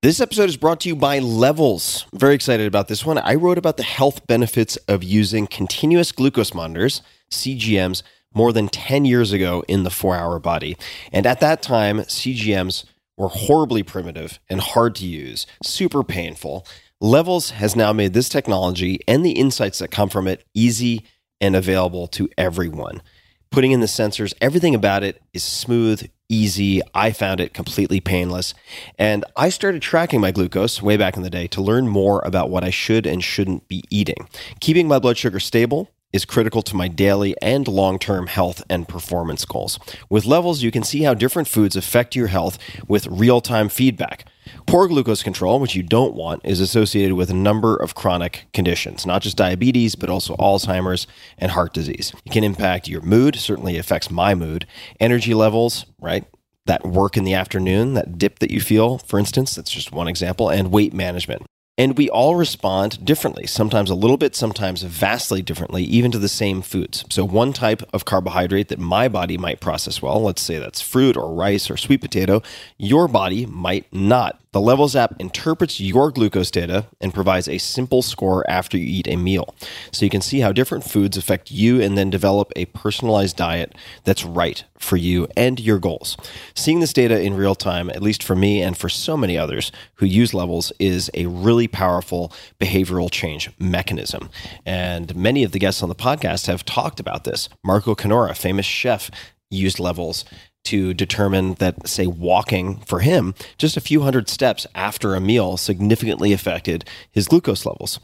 This episode is brought to you by Levels. I'm very excited about this one. I wrote about the health benefits of using continuous glucose monitors, CGMs, more than 10 years ago in the four hour body. And at that time, CGMs were horribly primitive and hard to use, super painful. Levels has now made this technology and the insights that come from it easy and available to everyone. Putting in the sensors, everything about it is smooth, easy. I found it completely painless. And I started tracking my glucose way back in the day to learn more about what I should and shouldn't be eating. Keeping my blood sugar stable is critical to my daily and long term health and performance goals. With levels, you can see how different foods affect your health with real time feedback. Poor glucose control, which you don't want, is associated with a number of chronic conditions, not just diabetes, but also Alzheimer's and heart disease. It can impact your mood, certainly affects my mood, energy levels, right? That work in the afternoon, that dip that you feel, for instance, that's just one example, and weight management. And we all respond differently, sometimes a little bit, sometimes vastly differently, even to the same foods. So, one type of carbohydrate that my body might process well, let's say that's fruit or rice or sweet potato, your body might not. The Levels app interprets your glucose data and provides a simple score after you eat a meal. So you can see how different foods affect you and then develop a personalized diet that's right for you and your goals. Seeing this data in real time, at least for me and for so many others who use Levels, is a really powerful behavioral change mechanism. And many of the guests on the podcast have talked about this. Marco Canora, famous chef, used Levels to determine that, say, walking for him just a few hundred steps after a meal significantly affected his glucose levels.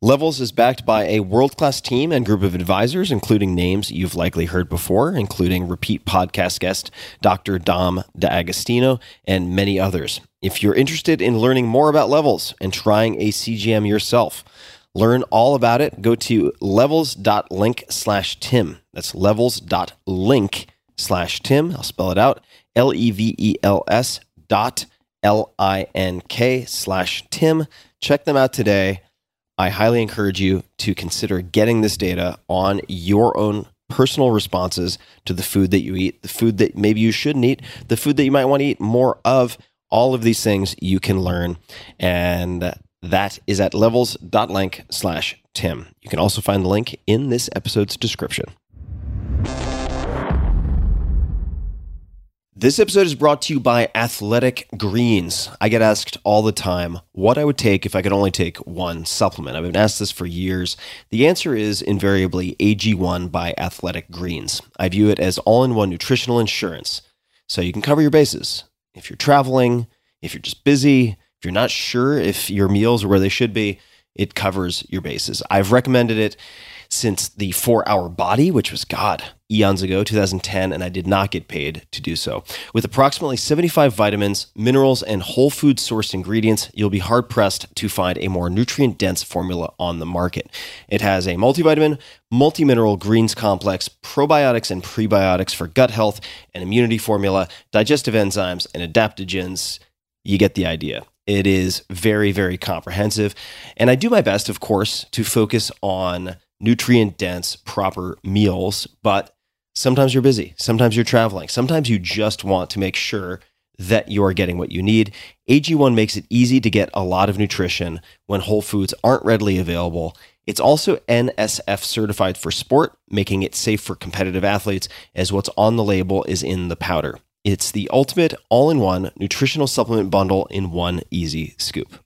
Levels is backed by a world class team and group of advisors, including names you've likely heard before, including repeat podcast guest Dr. Dom D'Agostino and many others. If you're interested in learning more about Levels and trying a CGM yourself, learn all about it, go to levels.link slash Tim. That's levels.link slash Tim. I'll spell it out L E V E L S dot L I N K slash Tim. Check them out today. I highly encourage you to consider getting this data on your own personal responses to the food that you eat, the food that maybe you shouldn't eat, the food that you might want to eat more of. All of these things you can learn. And that is at levels.link slash Tim. You can also find the link in this episode's description. This episode is brought to you by Athletic Greens. I get asked all the time what I would take if I could only take one supplement. I've been asked this for years. The answer is invariably AG1 by Athletic Greens. I view it as all in one nutritional insurance. So you can cover your bases. If you're traveling, if you're just busy, if you're not sure if your meals are where they should be, it covers your bases. I've recommended it since the four hour body, which was, God, eons ago, 2010, and I did not get paid to do so. With approximately 75 vitamins, minerals, and whole food sourced ingredients, you'll be hard pressed to find a more nutrient dense formula on the market. It has a multivitamin, multi mineral greens complex, probiotics and prebiotics for gut health, and immunity formula, digestive enzymes, and adaptogens. You get the idea. It is very, very comprehensive. And I do my best, of course, to focus on nutrient dense, proper meals, but sometimes you're busy. Sometimes you're traveling. Sometimes you just want to make sure that you are getting what you need. AG1 makes it easy to get a lot of nutrition when whole foods aren't readily available. It's also NSF certified for sport, making it safe for competitive athletes, as what's on the label is in the powder. It's the ultimate all in one nutritional supplement bundle in one easy scoop.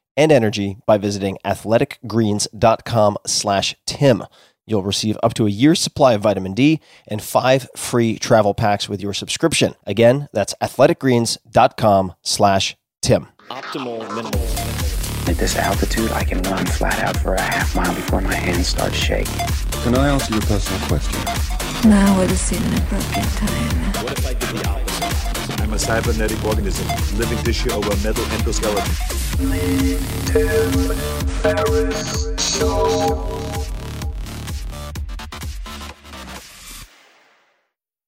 and energy by visiting athleticgreens.com slash Tim. You'll receive up to a year's supply of vitamin D and five free travel packs with your subscription. Again, that's athleticgreens.com slash Tim. Optimal minerals. At this altitude, I can run flat out for a half mile before my hands start shaking. Can I answer your personal question? Now would seem an appropriate time. What if I did the opposite? I'm a cybernetic organism, living tissue over metal endoskeleton.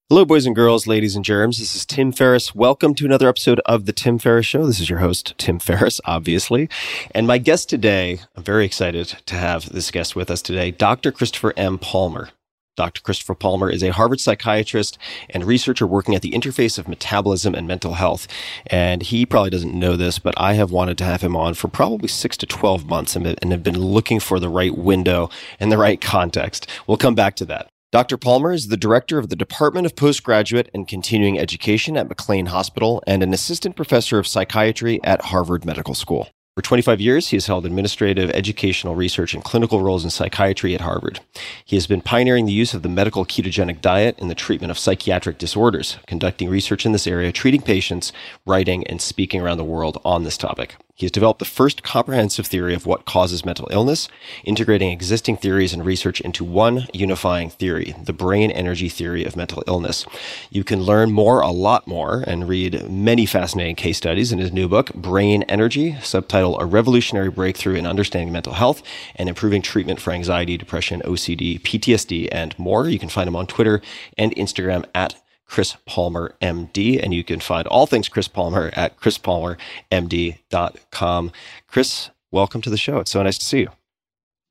Hello, boys and girls, ladies and germs. This is Tim Ferriss. Welcome to another episode of The Tim Ferriss Show. This is your host, Tim Ferriss, obviously. And my guest today, I'm very excited to have this guest with us today, Dr. Christopher M. Palmer. Dr. Christopher Palmer is a Harvard psychiatrist and researcher working at the interface of metabolism and mental health. And he probably doesn't know this, but I have wanted to have him on for probably six to 12 months and have been looking for the right window and the right context. We'll come back to that. Dr. Palmer is the director of the Department of Postgraduate and Continuing Education at McLean Hospital and an assistant professor of psychiatry at Harvard Medical School. For 25 years, he has held administrative, educational research, and clinical roles in psychiatry at Harvard. He has been pioneering the use of the medical ketogenic diet in the treatment of psychiatric disorders, conducting research in this area, treating patients, writing, and speaking around the world on this topic. He has developed the first comprehensive theory of what causes mental illness, integrating existing theories and research into one unifying theory, the brain energy theory of mental illness. You can learn more, a lot more, and read many fascinating case studies in his new book, Brain Energy, subtitle A Revolutionary Breakthrough in Understanding Mental Health and Improving Treatment for Anxiety, Depression, OCD, PTSD, and more. You can find him on Twitter and Instagram at Chris Palmer MD. And you can find all things Chris Palmer at chrispalmermd.com. Chris, welcome to the show. It's so nice to see you.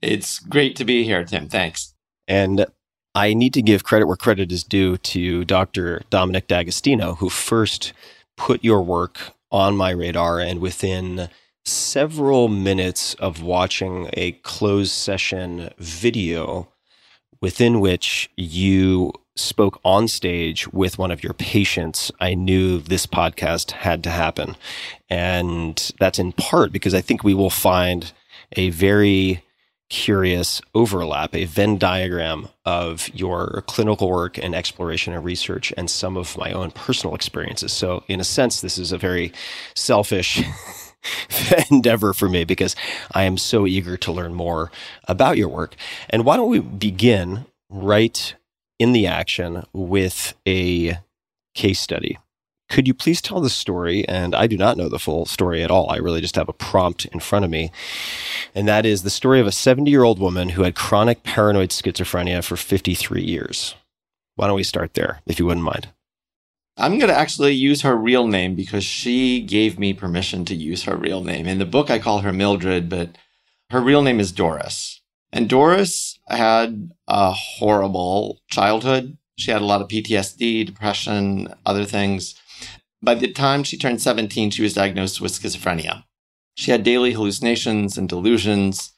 It's great to be here, Tim. Thanks. And I need to give credit where credit is due to Dr. Dominic D'Agostino, who first put your work on my radar. And within several minutes of watching a closed session video within which you spoke on stage with one of your patients, I knew this podcast had to happen. And that's in part because I think we will find a very curious overlap, a Venn diagram of your clinical work and exploration and research and some of my own personal experiences. So, in a sense, this is a very selfish endeavor for me because I am so eager to learn more about your work. And why don't we begin right in the action with a case study. Could you please tell the story? And I do not know the full story at all. I really just have a prompt in front of me. And that is the story of a 70 year old woman who had chronic paranoid schizophrenia for 53 years. Why don't we start there, if you wouldn't mind? I'm going to actually use her real name because she gave me permission to use her real name. In the book, I call her Mildred, but her real name is Doris. And Doris had a horrible childhood. She had a lot of PTSD, depression, other things. By the time she turned 17, she was diagnosed with schizophrenia. She had daily hallucinations and delusions.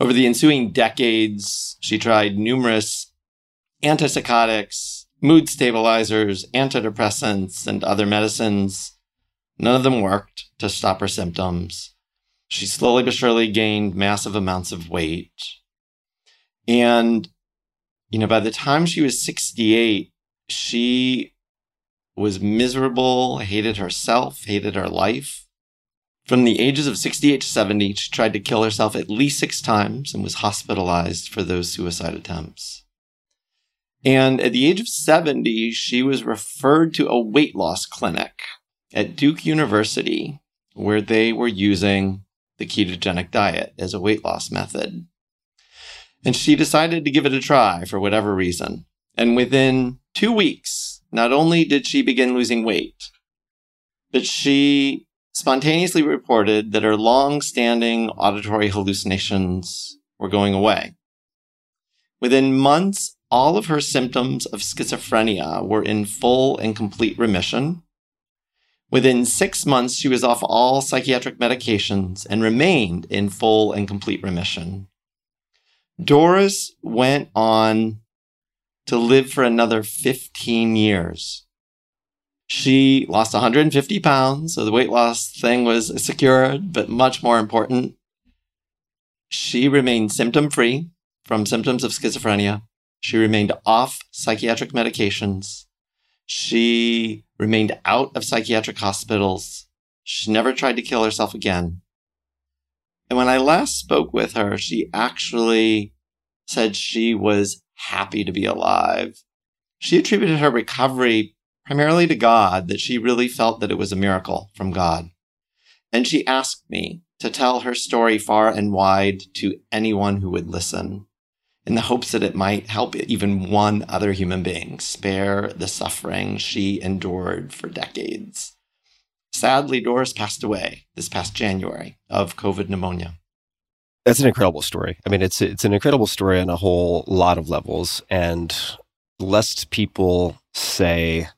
Over the ensuing decades, she tried numerous antipsychotics, mood stabilizers, antidepressants, and other medicines. None of them worked to stop her symptoms. She slowly but surely gained massive amounts of weight. And, you know, by the time she was 68, she was miserable, hated herself, hated her life. From the ages of 68 to 70, she tried to kill herself at least six times and was hospitalized for those suicide attempts. And at the age of 70, she was referred to a weight loss clinic at Duke University where they were using the ketogenic diet as a weight loss method. And she decided to give it a try for whatever reason. And within two weeks, not only did she begin losing weight, but she spontaneously reported that her long standing auditory hallucinations were going away. Within months, all of her symptoms of schizophrenia were in full and complete remission. Within six months, she was off all psychiatric medications and remained in full and complete remission. Doris went on to live for another 15 years. She lost 150 pounds, so the weight loss thing was secured, but much more important, she remained symptom free from symptoms of schizophrenia. She remained off psychiatric medications. She remained out of psychiatric hospitals. She never tried to kill herself again. And when I last spoke with her, she actually said she was happy to be alive. She attributed her recovery primarily to God, that she really felt that it was a miracle from God. And she asked me to tell her story far and wide to anyone who would listen. in the hopes that it might help even one other human being spare the suffering she endured for decades. Sadly, Doris passed away this past January of COVID pneumonia. That's an incredible story. I mean, it's it's an incredible story on a whole lot of levels. And lest people say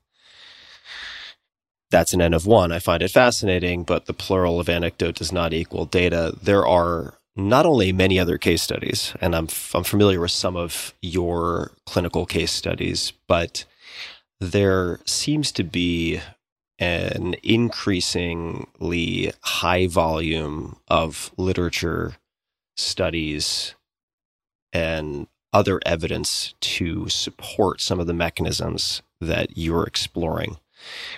that's an N of one, I find it fascinating, but the plural of anecdote does not equal data. There are not only many other case studies, and I'm I'm familiar with some of your clinical case studies, but there seems to be an increasingly high volume of literature studies and other evidence to support some of the mechanisms that you're exploring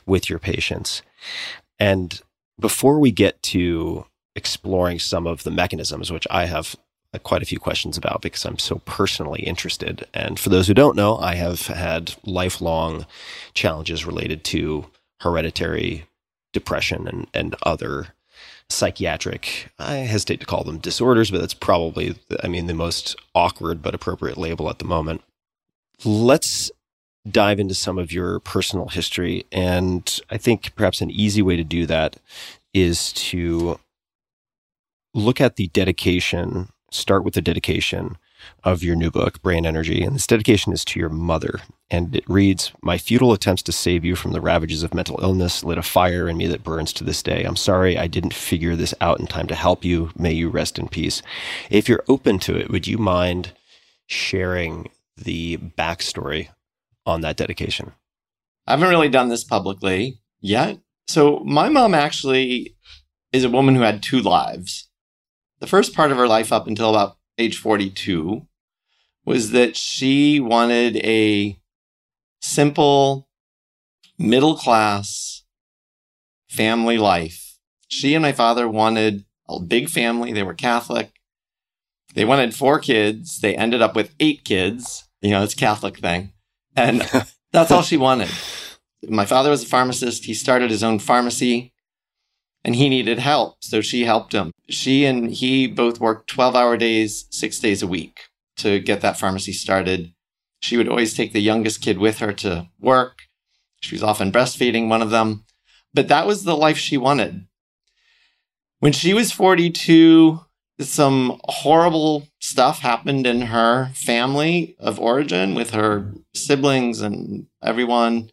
with your patients. And before we get to exploring some of the mechanisms, which I have quite a few questions about because I'm so personally interested. And for those who don't know, I have had lifelong challenges related to hereditary depression and, and other psychiatric, I hesitate to call them disorders, but that's probably, I mean, the most awkward but appropriate label at the moment. Let's dive into some of your personal history. And I think perhaps an easy way to do that is to look at the dedication, start with the dedication of your new book, Brain Energy. And this dedication is to your mother. And it reads My futile attempts to save you from the ravages of mental illness lit a fire in me that burns to this day. I'm sorry I didn't figure this out in time to help you. May you rest in peace. If you're open to it, would you mind sharing the backstory on that dedication? I haven't really done this publicly yet. So, my mom actually is a woman who had two lives. The first part of her life, up until about age 42 was that she wanted a simple, middle class family life. She and my father wanted a big family. They were Catholic. They wanted four kids. They ended up with eight kids. You know, it's Catholic thing. And that's all she wanted. My father was a pharmacist. He started his own pharmacy and he needed help. So she helped him. She and he both worked 12 hour days, six days a week to get that pharmacy started. She would always take the youngest kid with her to work. She was often breastfeeding one of them, but that was the life she wanted. When she was 42, some horrible stuff happened in her family of origin with her siblings and everyone,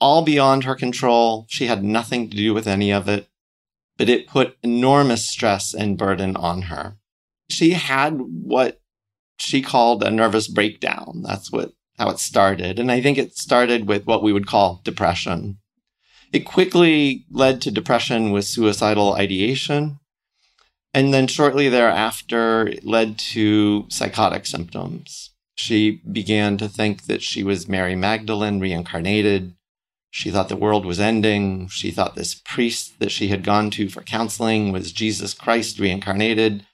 all beyond her control. She had nothing to do with any of it but it put enormous stress and burden on her. She had what she called a nervous breakdown. That's what how it started. And I think it started with what we would call depression. It quickly led to depression with suicidal ideation. And then shortly thereafter, it led to psychotic symptoms. She began to think that she was Mary Magdalene reincarnated. She thought the world was ending. She thought this priest that she had gone to for counseling was Jesus Christ reincarnated.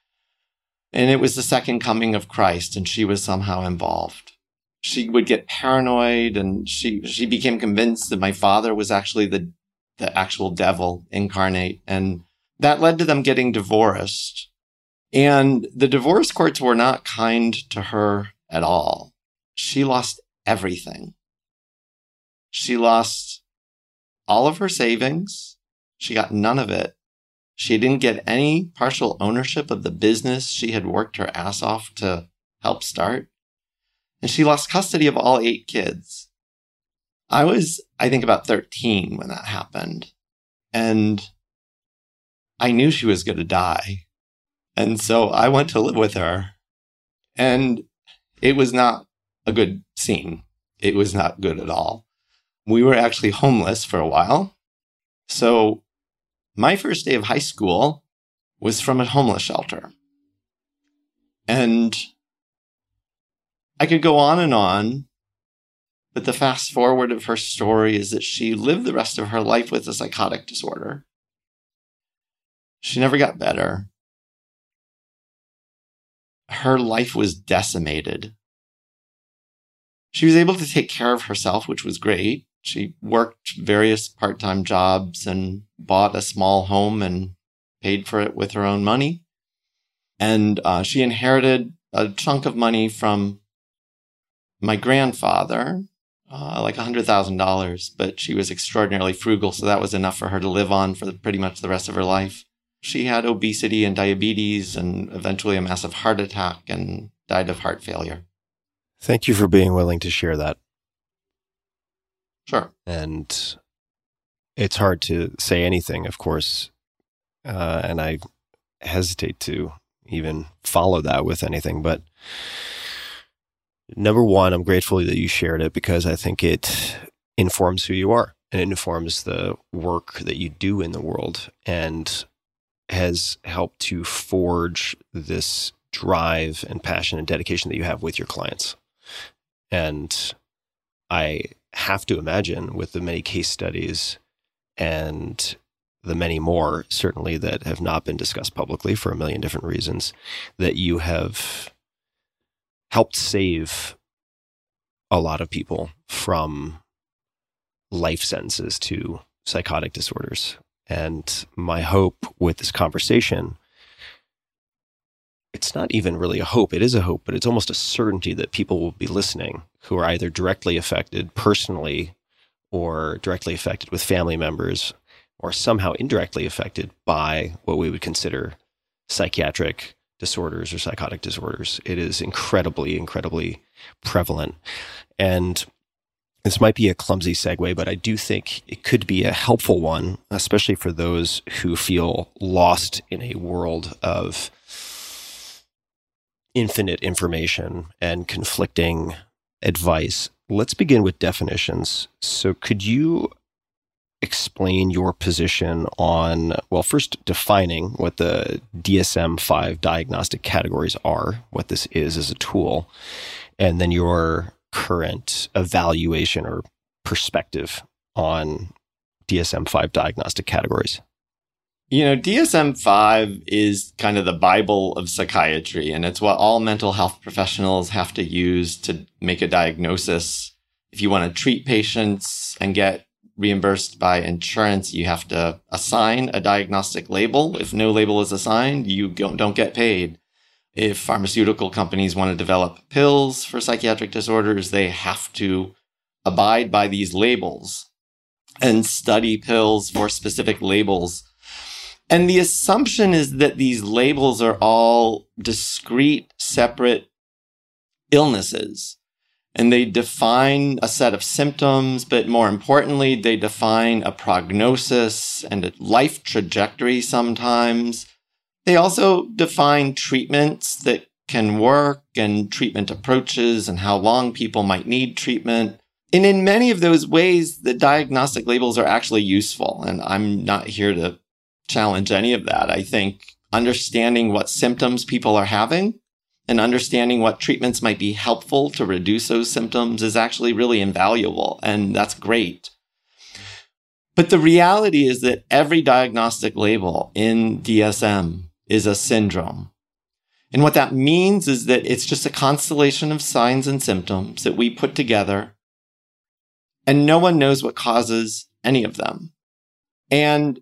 And it was the second coming of Christ, and she was somehow involved. She would get paranoid, and she, she became convinced that my father was actually the, the actual devil incarnate. And that led to them getting divorced. And the divorce courts were not kind to her at all. She lost everything. She lost all of her savings. She got none of it. She didn't get any partial ownership of the business she had worked her ass off to help start. And she lost custody of all eight kids. I was, I think, about 13 when that happened. And I knew she was going to die. And so I went to live with her. And it was not a good scene. It was not good at all we were actually homeless for a while. So my first day of high school was from a homeless shelter. And I could go on and on, but the fast forward of her story is that she lived the rest of her life with a psychotic disorder. She never got better. Her life was decimated. She was able to take care of herself, which was great she worked various part time jobs and bought a small home and paid for it with her own money. And uh, she inherited a chunk of money from my grandfather, uh, like $100,000, but she was extraordinarily frugal, so that was enough for her to live on for pretty much the rest of her life. She had obesity and diabetes and eventually a massive heart attack and died of heart failure. Thank you for being willing to share that. Sure. And it's hard to say anything, of course. Uh, and I hesitate to even follow that with anything. But number one, I'm grateful that you shared it because I think it informs who you are and it informs the work that you do in the world and has helped to forge this drive and passion and dedication that you have with your clients. And I have to imagine with the many case studies and the many more, certainly that have not been discussed publicly for a million different reasons, that you have helped save a lot of people from life sentences to psychotic disorders. And my hope with this conversation, it's not even really a hope. It is a hope, but it's almost a certainty that people will be listening who are either directly affected personally or directly affected with family members or somehow indirectly affected by what we would consider psychiatric disorders or psychotic disorders. It is incredibly, incredibly prevalent. And this might be a clumsy segue, but I do think it could be a helpful one, especially for those who feel lost in a world of infinite information and conflicting advice. Let's begin with definitions. So, could you explain your position on, well, first defining what the DSM 5 diagnostic categories are, what this is as a tool, and then your current evaluation or perspective on DSM 5 diagnostic categories? You know, DSM 5 is kind of the Bible of psychiatry, and it's what all mental health professionals have to use to make a diagnosis. If you want to treat patients and get reimbursed by insurance, you have to assign a diagnostic label. If no label is assigned, you don't get paid. If pharmaceutical companies want to develop pills for psychiatric disorders, they have to abide by these labels and study pills for specific labels and the assumption is that these labels are all discrete, separate illnesses. And they define a set of symptoms, but more importantly, they define a prognosis and a life trajectory sometimes. They also define treatments that can work and treatment approaches and how long people might need treatment. And in many of those ways, the diagnostic labels are actually useful. And I'm not here to challenge any of that. I think understanding what symptoms people are having and understanding what treatments might be helpful to reduce those symptoms is actually really invaluable. And that's great. But the reality is that every diagnostic label in DSM is a syndrome. And what that means is that it's just a constellation of signs and symptoms that we put together, and no one knows what causes any of them. And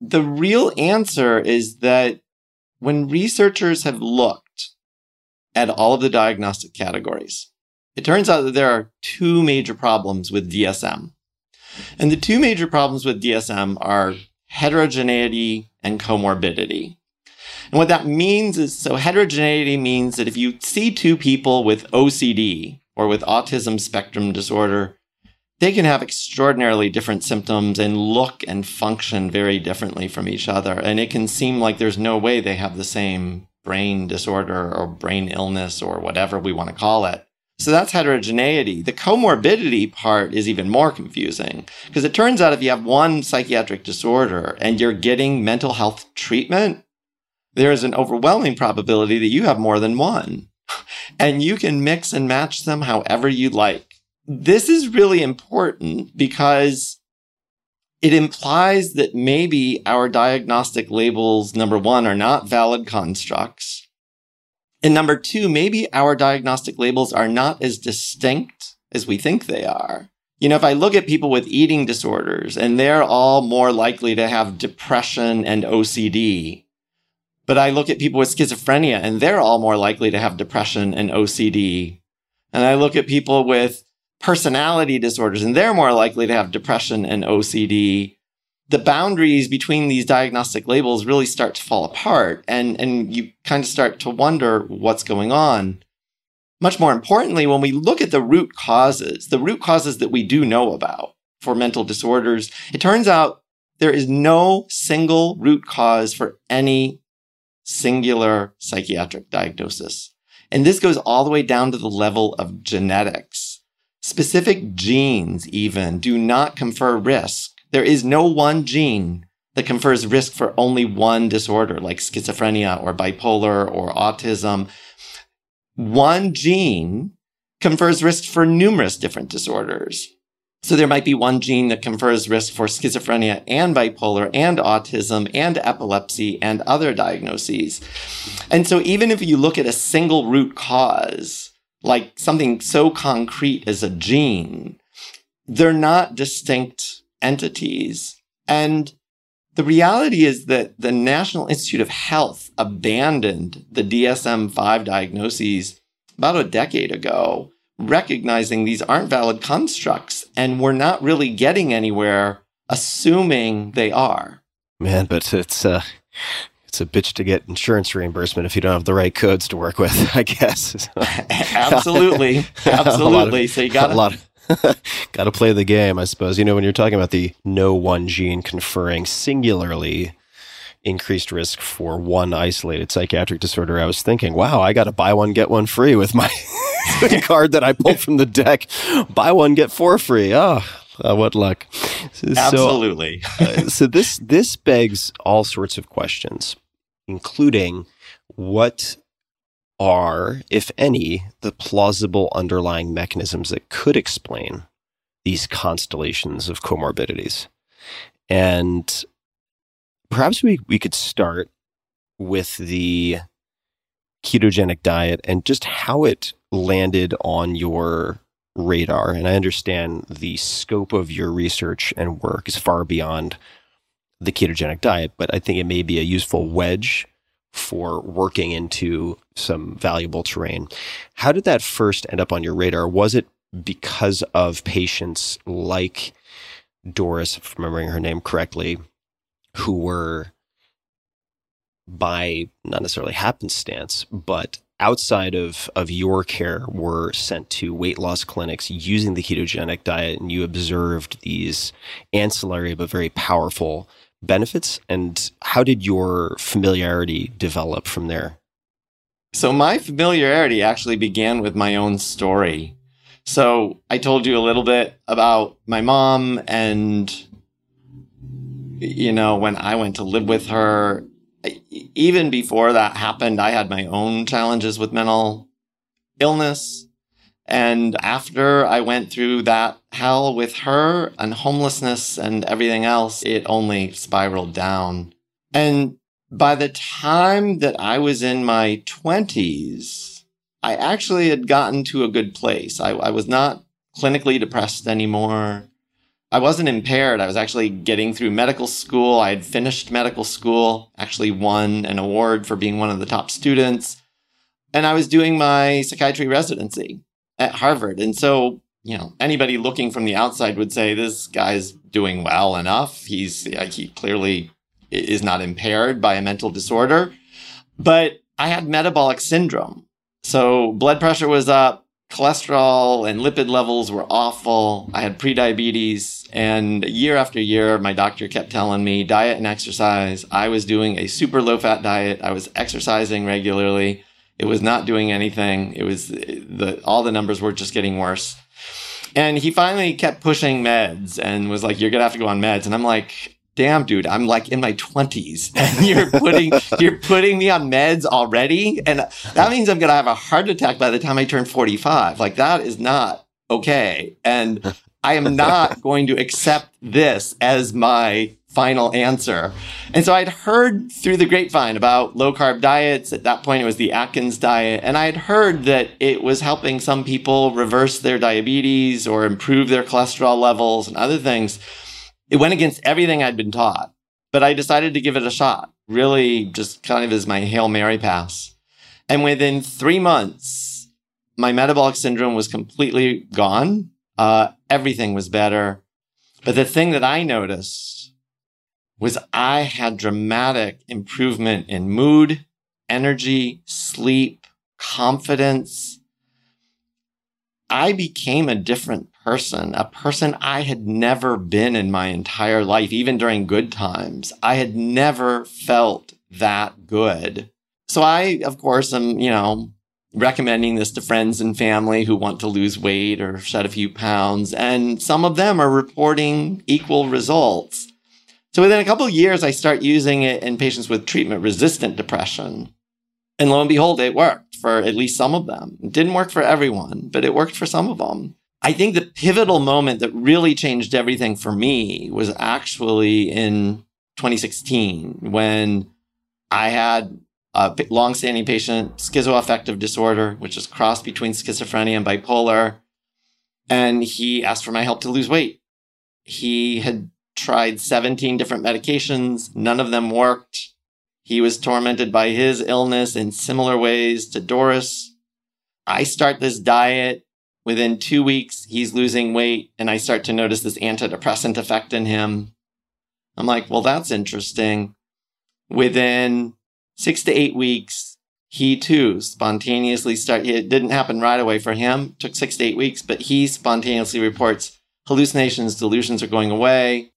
the real answer is that when researchers have looked at all of the diagnostic categories, it turns out that there are two major problems with DSM. And the two major problems with DSM are heterogeneity and comorbidity. And what that means is so heterogeneity means that if you see two people with OCD or with autism spectrum disorder, they can have extraordinarily different symptoms and look and function very differently from each other. And it can seem like there's no way they have the same brain disorder or brain illness or whatever we want to call it. So that's heterogeneity. The comorbidity part is even more confusing because it turns out if you have one psychiatric disorder and you're getting mental health treatment, there is an overwhelming probability that you have more than one. And you can mix and match them however you like this is really important because it implies that maybe our diagnostic labels, number one, are not valid constructs. And number two, maybe our diagnostic labels are not as distinct as we think they are. You know, if I look at people with eating disorders and they're all more likely to have depression and OCD, But I look at people with schizophrenia and they're all more likely to have depression and OCD. And I look at people with personality disorders and they're more likely to have depression and OCD. The boundaries between these diagnostic labels really start to fall apart and, and you kind of start to wonder what's going on. Much more importantly, when we look at the root causes, the root causes that we do know about for mental disorders, it turns out there is no single root cause for any singular psychiatric diagnosis. And this goes all the way down to the level of genetics. Specific genes even do not confer risk. There is no one gene that confers risk for only one disorder like schizophrenia or bipolar or autism. One gene confers risk for numerous different disorders. So there might be one gene that confers risk for schizophrenia and bipolar and autism and epilepsy and other diagnoses. And so even if you look at a single root cause, like something so concrete as a gene, they're not distinct entities. And the reality is that the National Institute of Health abandoned the DSM 5 diagnoses about a decade ago recognizing these aren't valid constructs and we're not really getting anywhere assuming they are. Man, but it's uh it's a bitch to get insurance reimbursement if you don't have the right codes to work with, I guess. Absolutely. Absolutely. Of, so you got a lot got to play the game, I suppose. You know, when you're talking about the no one gene conferring singularly increased risk for one isolated psychiatric disorder, I was thinking, wow, I got to buy one, get one free with my card that I pulled from the deck. Buy one, get four free. Oh, uh, what luck. So, Absolutely. uh, so this, this begs all sorts of questions, including what are, if any, the plausible underlying mechanisms that could explain these constellations of comorbidities. And perhaps we, we could start with the ketogenic diet and just how it landed on your radar. And I understand the scope of your research and work is far beyond the ketogenic diet, but I think it may be a useful wedge for working into some valuable terrain. How did that first end up on your radar? Was it because of patients like Doris, if I'm remembering her name correctly, who were by not necessarily happenstance, but outside of, of your care were sent to weight loss clinics using the ketogenic diet and you observed these ancillary but very powerful benefits and how did your familiarity develop from there? So my familiarity actually began with my own story. So i told you a little bit about my mom and you know, when I went to live with her, even before that happened, I had my own challenges with mental illness. And after I went through that hell with her and homelessness and everything else, it only spiraled down. And by the time that I was in my 20s, I actually had gotten to a good place. I, I was not clinically depressed anymore. I wasn't impaired. I was actually getting through medical school. I had finished medical school, actually won an award for being one of the top students. And I was doing my psychiatry residency at Harvard. And so, you know, anybody looking from the outside would say this guy's doing well enough. He's like, he clearly is not impaired by a mental disorder. But I had metabolic syndrome. So blood pressure was up, cholesterol and lipid levels were awful. I had prediabetes. And year after year, my doctor kept telling me diet and exercise. I was doing a super low fat diet. I was exercising regularly. It was not doing anything. It was the, all the numbers were just getting worse. And he finally kept pushing meds and was like, you're going to have to go on meds. And I'm like, damn dude i'm like in my 20s and you're putting you're putting me on meds already? And that means i'm going to have a heart attack by the time i turn 45 like that is not okay. And i am not going to accept this as my final answer. And so i'd heard through the grapevine about low carb diets. At that point it was the atkins diet. And i had heard that it was helping some people reverse their diabetes or improve their cholesterol levels and other things it went against everything I'd been taught. but I decided to give it a shot, really just kind of as my Hail Mary pass. And within three months, my metabolic syndrome was completely gone. Uh, everything was better. But the thing that I noticed was I had dramatic improvement in mood, energy, sleep, confidence. I became a different person, a person I had never been in my entire life, even during good times. I had never felt that good. So I, of course, am, you know, recommending this to friends and family who want to lose weight or shed a few pounds. And some of them are reporting equal results. So within a couple of years, I start using it in patients with treatment resistant depression. And lo and behold, it worked for at least some of them. It didn't work for everyone, but it worked for some of them. I think the pivotal moment that really changed everything for me was actually in 2016 when I had a long-standing patient schizoaffective disorder, which is crossed between schizophrenia and bipolar, and he asked for my help to lose weight. He had tried 17 different medications, none of them worked. He was tormented by his illness in similar ways to Doris. I start this diet Within two weeks, he's losing weight, and I start to notice this antidepressant effect in him. I'm like, well, that's interesting. Within six to eight weeks, he too spontaneously start. It didn't happen right away for him. It took six to eight weeks, but he spontaneously reports hallucinations, delusions are going away.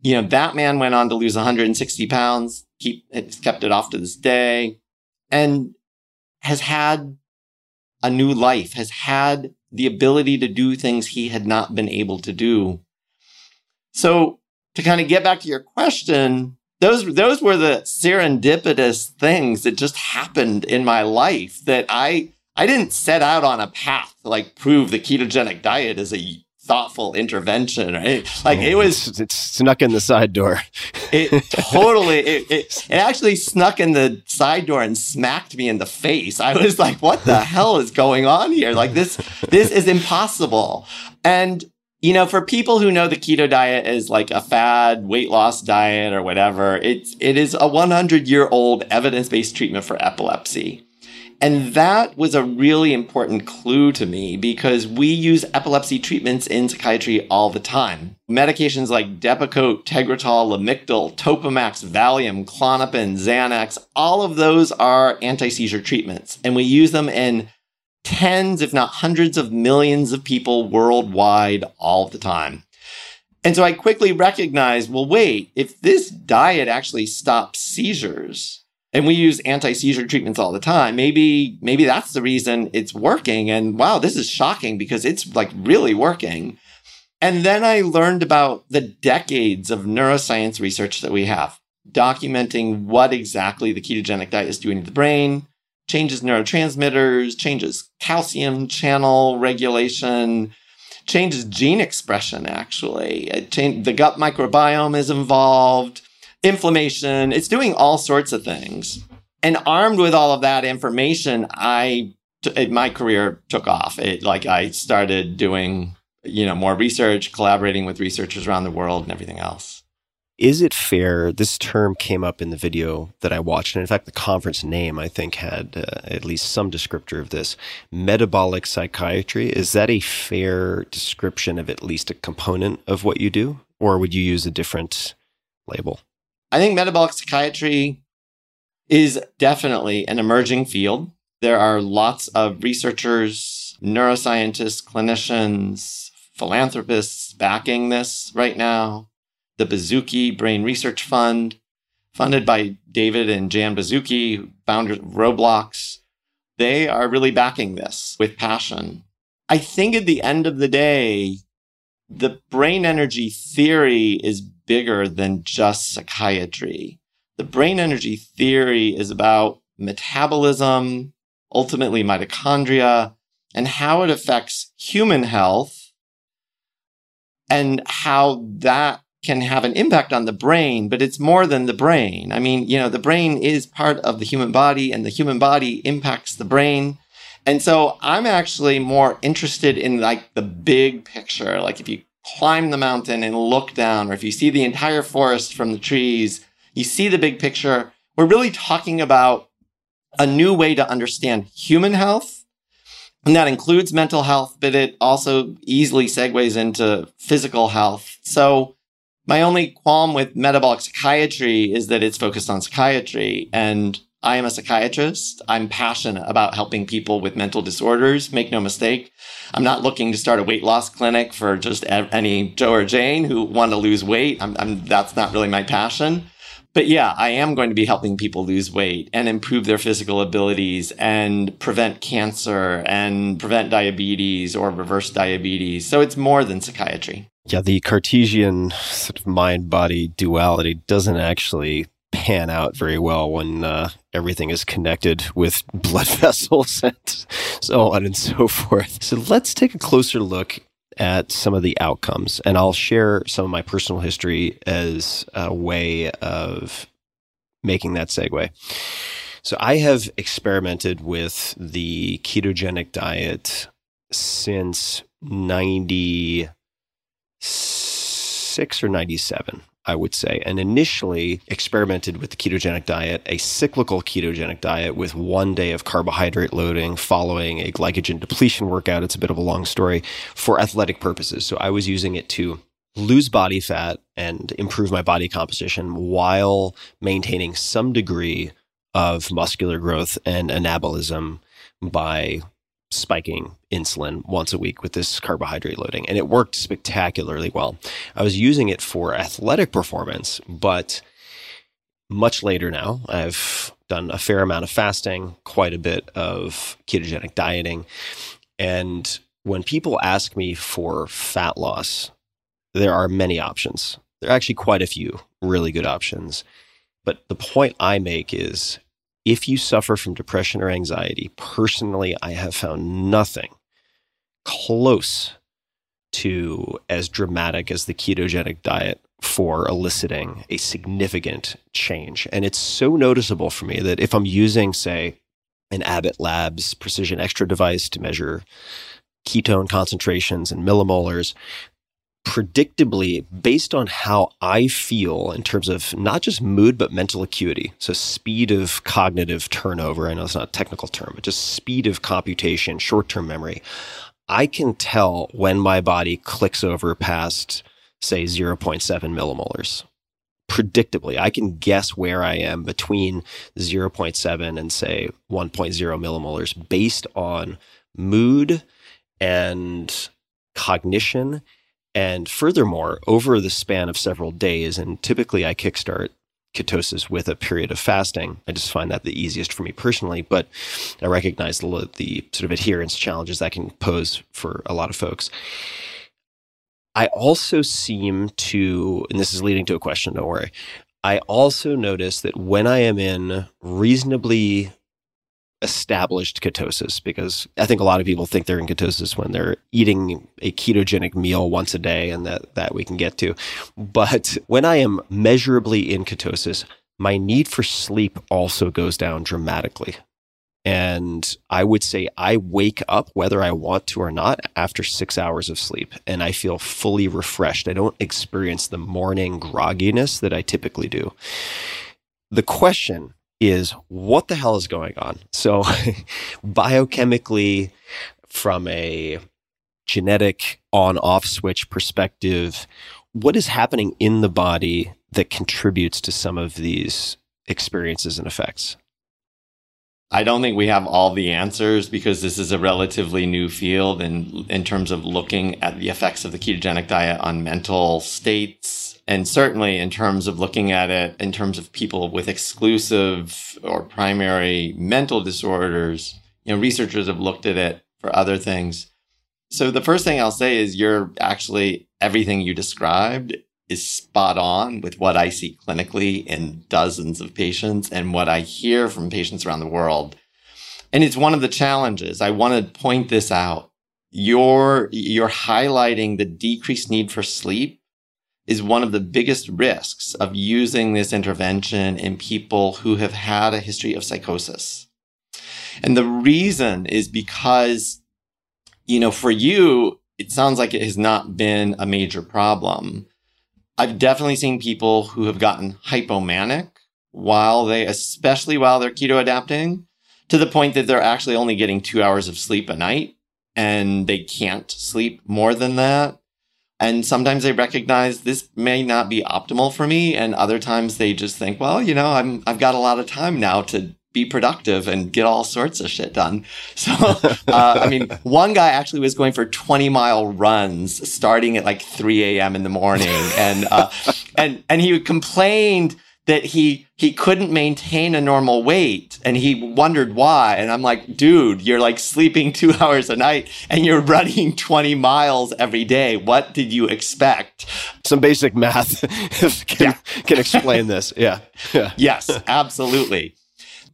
You know, that man went on to lose 160 pounds. Keep kept it off to this day, and has had a new life. Has had the ability to do things he had not been able to do. So to kind of get back to your question, those those were the serendipitous things that just happened in my life that I I didn't set out on a path to like prove the ketogenic diet is a thoughtful intervention, right? Like oh, it was, it's, it's, snuck in the side door. it totally, it, it, it actually snuck in the side door and smacked me in the face. I was like, what the hell is going on here? Like this, this is impossible. And, you know, for people who know the keto diet is like a fad weight loss diet or whatever, it's, it is a 100 year old evidence based treatment for epilepsy. And that was a really important clue to me because we use epilepsy treatments in psychiatry all the time. Medications like Depakote, Tegretol, Lamictal, Topamax, Valium, Klonopin, Xanax, all of those are anti-seizure treatments. And we use them in tens, if not hundreds of millions of people worldwide all the time. And so I quickly recognized, well, wait, if this diet actually stops seizures, and we use anti-seizure treatments all the time. Maybe maybe that's the reason it's working. And wow this is shocking because it's like really working. And then i learned about the decades of neuroscience research that we have documenting what exactly the ketogenic diet is doing to the brain changes neurotransmitters changes calcium channel regulation changes gene expression actually. Change, the gut microbiome is involved inflammation. It's doing all sorts of things. And armed with all of that information, I my career took off. It like I started doing you know more research, collaborating with researchers around the world, and everything else. Is it fair? This term came up in the video that I watched, and in fact, the conference name I think had uh, at least some descriptor of this. Metabolic psychiatry is that a fair description of at least a component of what you do, or would you use a different label? I think metabolic psychiatry is definitely an emerging field. There are lots of researchers, neuroscientists, clinicians, philanthropists backing this right now. The Baszucki Brain Research Fund, funded by David and Jan Baszucki, founders of Roblox, they are really backing this with passion. I think at the end of the day, the brain energy theory is bigger than just psychiatry. The brain energy theory is about metabolism, ultimately mitochondria, and how it affects human health and how that can have an impact on the brain, but it's more than the brain. I mean, you know, the brain is part of the human body and the human body impacts the brain. And so I'm actually more interested in like the big picture. Like if you climb the mountain and look down, or if you see the entire forest from the trees, you see the big picture. We're really talking about a new way to understand human health. And that includes mental health, but it also easily segues into physical health. So my only qualm with metabolic psychiatry is that it's focused on psychiatry and I am a psychiatrist. I'm passionate about helping people with mental disorders. Make no mistake. I'm not looking to start a weight loss clinic for just any Joe or Jane who want to lose weight. I'm, I'm, that's not really my passion. But yeah, I am going to be helping people lose weight and improve their physical abilities and prevent cancer and prevent diabetes or reverse diabetes. So it's more than psychiatry. Yeah, the Cartesian sort of mind body duality doesn't actually pan out very well when uh, everything is connected with blood vessels and so on and so forth. So let's take a closer look at some of the outcomes, and I'll share some of my personal history as a way of making that segue. So I have experimented with the ketogenic diet since 96 or 97. I would say, and initially experimented with the ketogenic diet, a cyclical ketogenic diet with one day of carbohydrate loading following a glycogen depletion workout. It's a bit of a long story for athletic purposes. So I was using it to lose body fat and improve my body composition while maintaining some degree of muscular growth and anabolism by spiking insulin once a week with this carbohydrate loading, and it worked spectacularly well. I was using it for athletic performance, but much later now, I've done a fair amount of fasting, quite a bit of ketogenic dieting. And when people ask me for fat loss, there are many options. There are actually quite a few really good options. But the point I make is if you suffer from depression or anxiety, personally, I have found nothing close to as dramatic as the ketogenic diet for eliciting a significant change. And it's so noticeable for me that if I'm using, say, an Abbott Labs Precision Xtra device to measure ketone concentrations and millimolars, predictably based on how I feel in terms of not just mood, but mental acuity. So, speed of cognitive turnover. I know it's not a technical term, but just speed of computation, short term memory. I can tell when my body clicks over past, say, 0.7 millimolars. Predictably, I can guess where I am between 0.7 and, say, 1.0 millimolars based on mood and cognition and furthermore, over the span of several days, and typically I kickstart ketosis with a period of fasting. I just find that the easiest for me personally, but I recognize the, the sort of adherence challenges that can pose for a lot of folks. I also seem to, and this is leading to a question, don't worry. I also notice that when I am in reasonably established ketosis because I think a lot of people think they're in ketosis when they're eating a ketogenic meal once a day and that that we can get to. But when I am measurably in ketosis, my need for sleep also goes down dramatically. And I would say I wake up whether I want to or not after six hours of sleep and I feel fully refreshed. I don't experience the morning grogginess that I typically do. The question is what the hell is going on? So, biochemically, from a genetic on off switch perspective, what is happening in the body that contributes to some of these experiences and effects? I don't think we have all the answers because this is a relatively new field in, in terms of looking at the effects of the ketogenic diet on mental states and certainly in terms of looking at it in terms of people with exclusive or primary mental disorders, you know, researchers have looked at it for other things. So the first thing I'll say is you're actually everything you described is spot on with what I see clinically in dozens of patients and what I hear from patients around the world. And it's one of the challenges. I want to point this out. You're, you're highlighting the decreased need for sleep is one of the biggest risks of using this intervention in people who have had a history of psychosis. And the reason is because, you know, for you, it sounds like it has not been a major problem. I've definitely seen people who have gotten hypomanic while they, especially while they're keto adapting, to the point that they're actually only getting two hours of sleep a night and they can't sleep more than that. And sometimes they recognize this may not be optimal for me. And other times they just think, well, you know, I'm, I've got a lot of time now to be productive and get all sorts of shit done. So, uh, I mean, one guy actually was going for 20 mile runs starting at like 3 a.m. in the morning. And, uh, and, and he complained that he he couldn't maintain a normal weight and he wondered why and i'm like dude you're like sleeping two hours a night and you're running 20 miles every day what did you expect Some basic math can, Yeah. can explain this. Yeah. Yeah. yes absolutely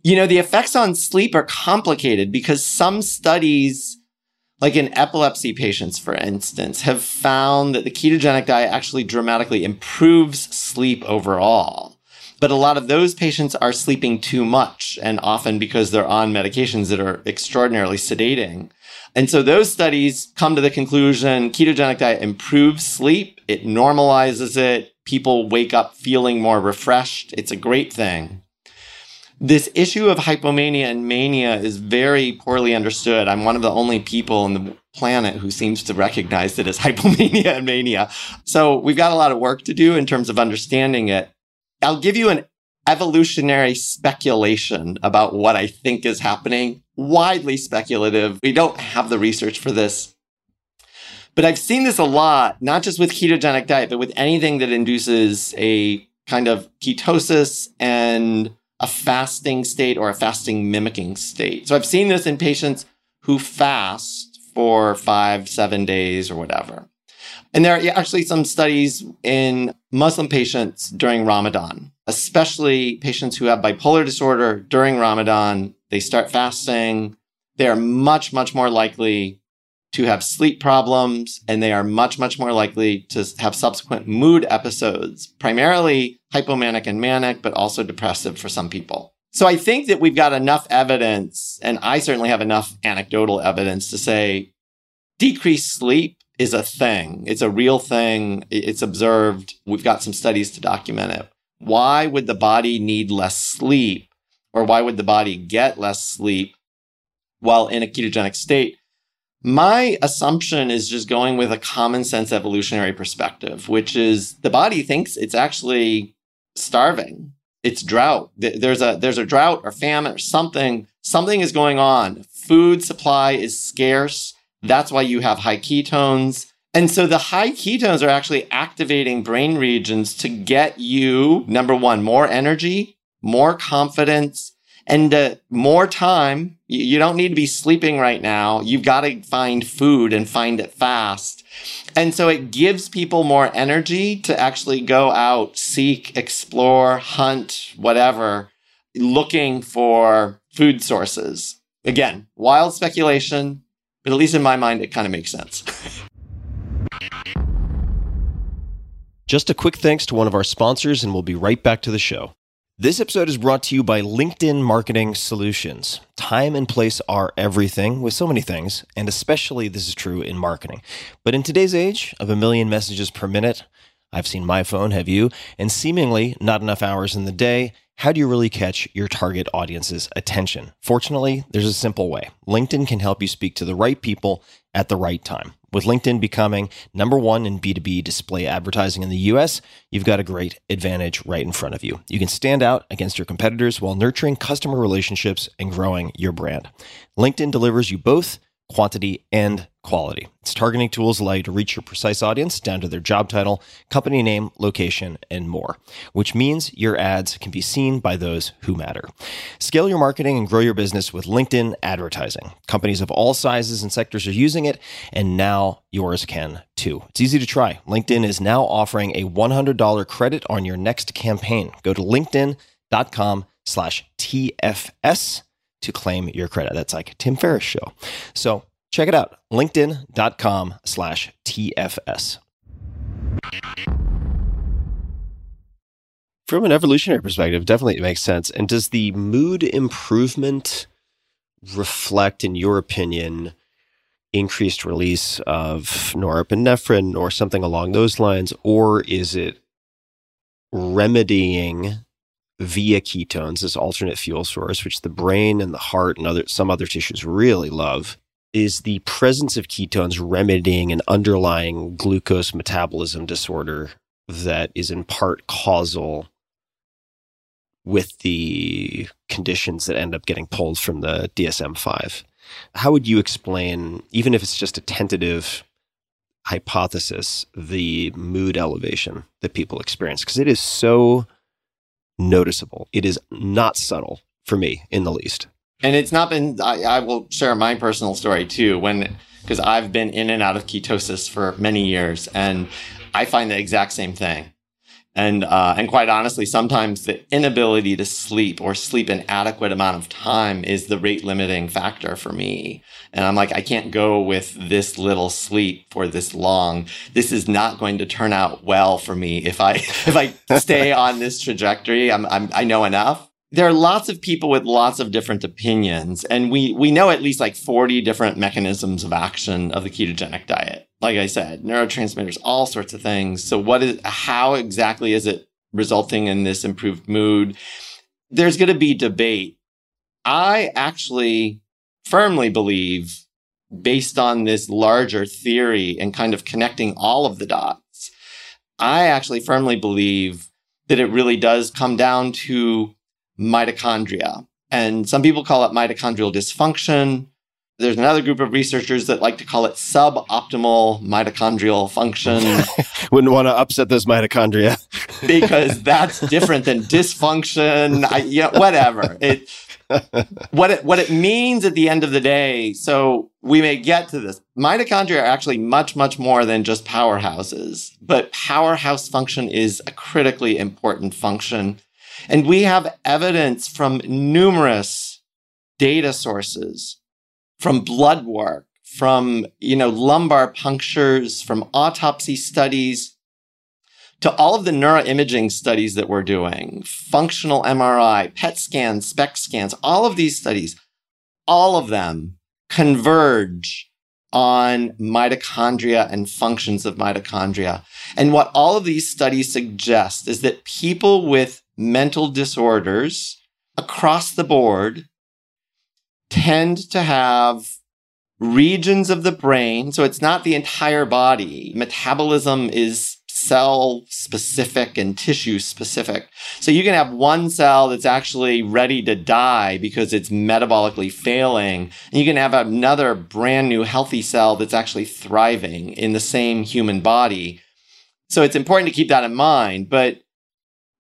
you know the effects on sleep are complicated because some studies like in epilepsy patients for instance have found that the ketogenic diet actually dramatically improves sleep overall but a lot of those patients are sleeping too much and often because they're on medications that are extraordinarily sedating. And so those studies come to the conclusion ketogenic diet improves sleep, it normalizes it, people wake up feeling more refreshed. It's a great thing. This issue of hypomania and mania is very poorly understood. I'm one of the only people on the planet who seems to recognize it as hypomania and mania. So we've got a lot of work to do in terms of understanding it. I'll give you an evolutionary speculation about what I think is happening. Widely speculative. We don't have the research for this. But I've seen this a lot, not just with ketogenic diet, but with anything that induces a kind of ketosis and a fasting state or a fasting mimicking state. So I've seen this in patients who fast for five, seven days or whatever. And there are actually some studies in Muslim patients during Ramadan, especially patients who have bipolar disorder during Ramadan. They start fasting. They are much, much more likely to have sleep problems and they are much, much more likely to have subsequent mood episodes, primarily hypomanic and manic, but also depressive for some people. So I think that we've got enough evidence, and I certainly have enough anecdotal evidence to say decreased sleep is a thing. It's a real thing. It's observed. We've got some studies to document it. Why would the body need less sleep or why would the body get less sleep while in a ketogenic state? My assumption is just going with a common sense evolutionary perspective, which is the body thinks it's actually starving. It's drought. There's a there's a drought or famine or something. Something is going on. Food supply is scarce. That's why you have high ketones. And so the high ketones are actually activating brain regions to get you, number one, more energy, more confidence, and uh, more time. You, don't need to be sleeping right now. You've got to find food and find it fast. And so it gives people more energy to actually go out, seek, explore, hunt, whatever, looking for food sources. Again, wild speculation, at least in my mind, it kind of makes sense. Just a quick thanks to one of our sponsors, and we'll be right back to the show. This episode is brought to you by LinkedIn Marketing Solutions. Time and place are everything with so many things, and especially this is true in marketing. But in today's age of a million messages per minute, I've seen my phone, have you, and seemingly not enough hours in the day. How do you really catch your target audience's attention? Fortunately, there's a simple way. LinkedIn can help you speak to the right people at the right time. With LinkedIn becoming number one in B2B display advertising in the US, you've got a great advantage right in front of you. You can stand out against your competitors while nurturing customer relationships and growing your brand. LinkedIn delivers you both quantity and quality. Its targeting tools allow you to reach your precise audience down to their job title, company name, location, and more, which means your ads can be seen by those who matter. Scale your marketing and grow your business with LinkedIn advertising. Companies of all sizes and sectors are using it, and now yours can too. It's easy to try. LinkedIn is now offering a $100 credit on your next campaign. Go to linkedin.com slash TFS to claim your credit. That's like Tim Ferriss show. So check it out. LinkedIn.com slash TFS. From an evolutionary perspective, definitely it makes sense. And does the mood improvement reflect, in your opinion, increased release of norepinephrine or something along those lines? Or is it remedying via ketones as alternate fuel source, which the brain and the heart and other some other tissues really love, is the presence of ketones remedying an underlying glucose metabolism disorder that is in part causal with the conditions that end up getting pulled from the DSM 5. How would you explain, even if it's just a tentative hypothesis, the mood elevation that people experience? Because it is so noticeable. It is not subtle for me in the least. And it's not been, I, I will share my personal story too, when, because I've been in and out of ketosis for many years and I find the exact same thing. And, uh, and quite honestly, sometimes the inability to sleep or sleep an adequate amount of time is the rate limiting factor for me. And I'm like, I can't go with this little sleep for this long. This is not going to turn out well for me if I, if I stay on this trajectory. I'm, I'm, I know enough there are lots of people with lots of different opinions and we we know at least like 40 different mechanisms of action of the ketogenic diet. Like i said neurotransmitters all sorts of things. So what is how exactly is it resulting in this improved mood? There's going to be debate. I actually firmly believe based on this larger theory and kind of connecting all of the dots i actually firmly believe that it really does come down to mitochondria. And some people call it mitochondrial dysfunction. There's another group of researchers that like to call it suboptimal mitochondrial function. Wouldn't want to upset those mitochondria. because that's different than dysfunction. I, yeah, whatever. It, what it what it means at the end of the day. So we may get to this. Mitochondria are actually much much more than just powerhouses, but powerhouse function is a critically important function and we have evidence from numerous data sources, from blood work, from, you know, lumbar punctures, from autopsy studies, to all of the neuroimaging studies that we're doing, functional MRI, PET scans, SPECT scans, all of these studies, all of them converge on mitochondria and functions of mitochondria. And what all of these studies suggest is that people with mental disorders across the board tend to have regions of the brain. So it's not the entire body. Metabolism is cell specific and tissue specific. So you can have one cell that's actually ready to die because it's metabolically failing. And you can have another brand new healthy cell that's actually thriving in the same human body. So it's important to keep that in mind. But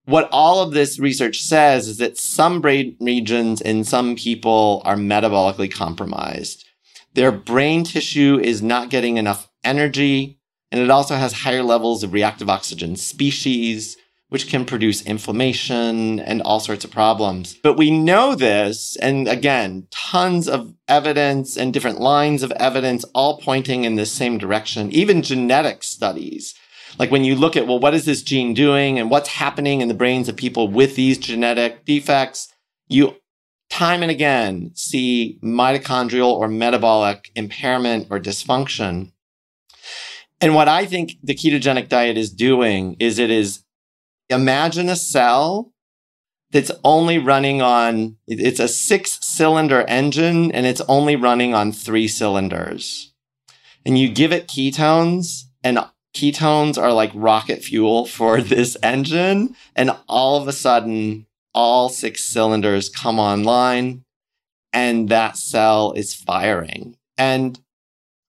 what all of this research says is that some brain regions in some people are metabolically compromised. Their brain tissue is not getting enough energy, and it also has higher levels of reactive oxygen species, which can produce inflammation and all sorts of problems. But we know this, and again, tons of evidence and different lines of evidence all pointing in the same direction, even genetic studies like when you look at, well, what is this gene doing and what's happening in the brains of people with these genetic defects, you time and again see mitochondrial or metabolic impairment or dysfunction. And what I think the ketogenic diet is doing is it is imagine a cell that's only running on, it's a six cylinder engine and it's only running on three cylinders. And you give it ketones and ketones are like rocket fuel for this engine. And all of a sudden, all six cylinders come online and that cell is firing. And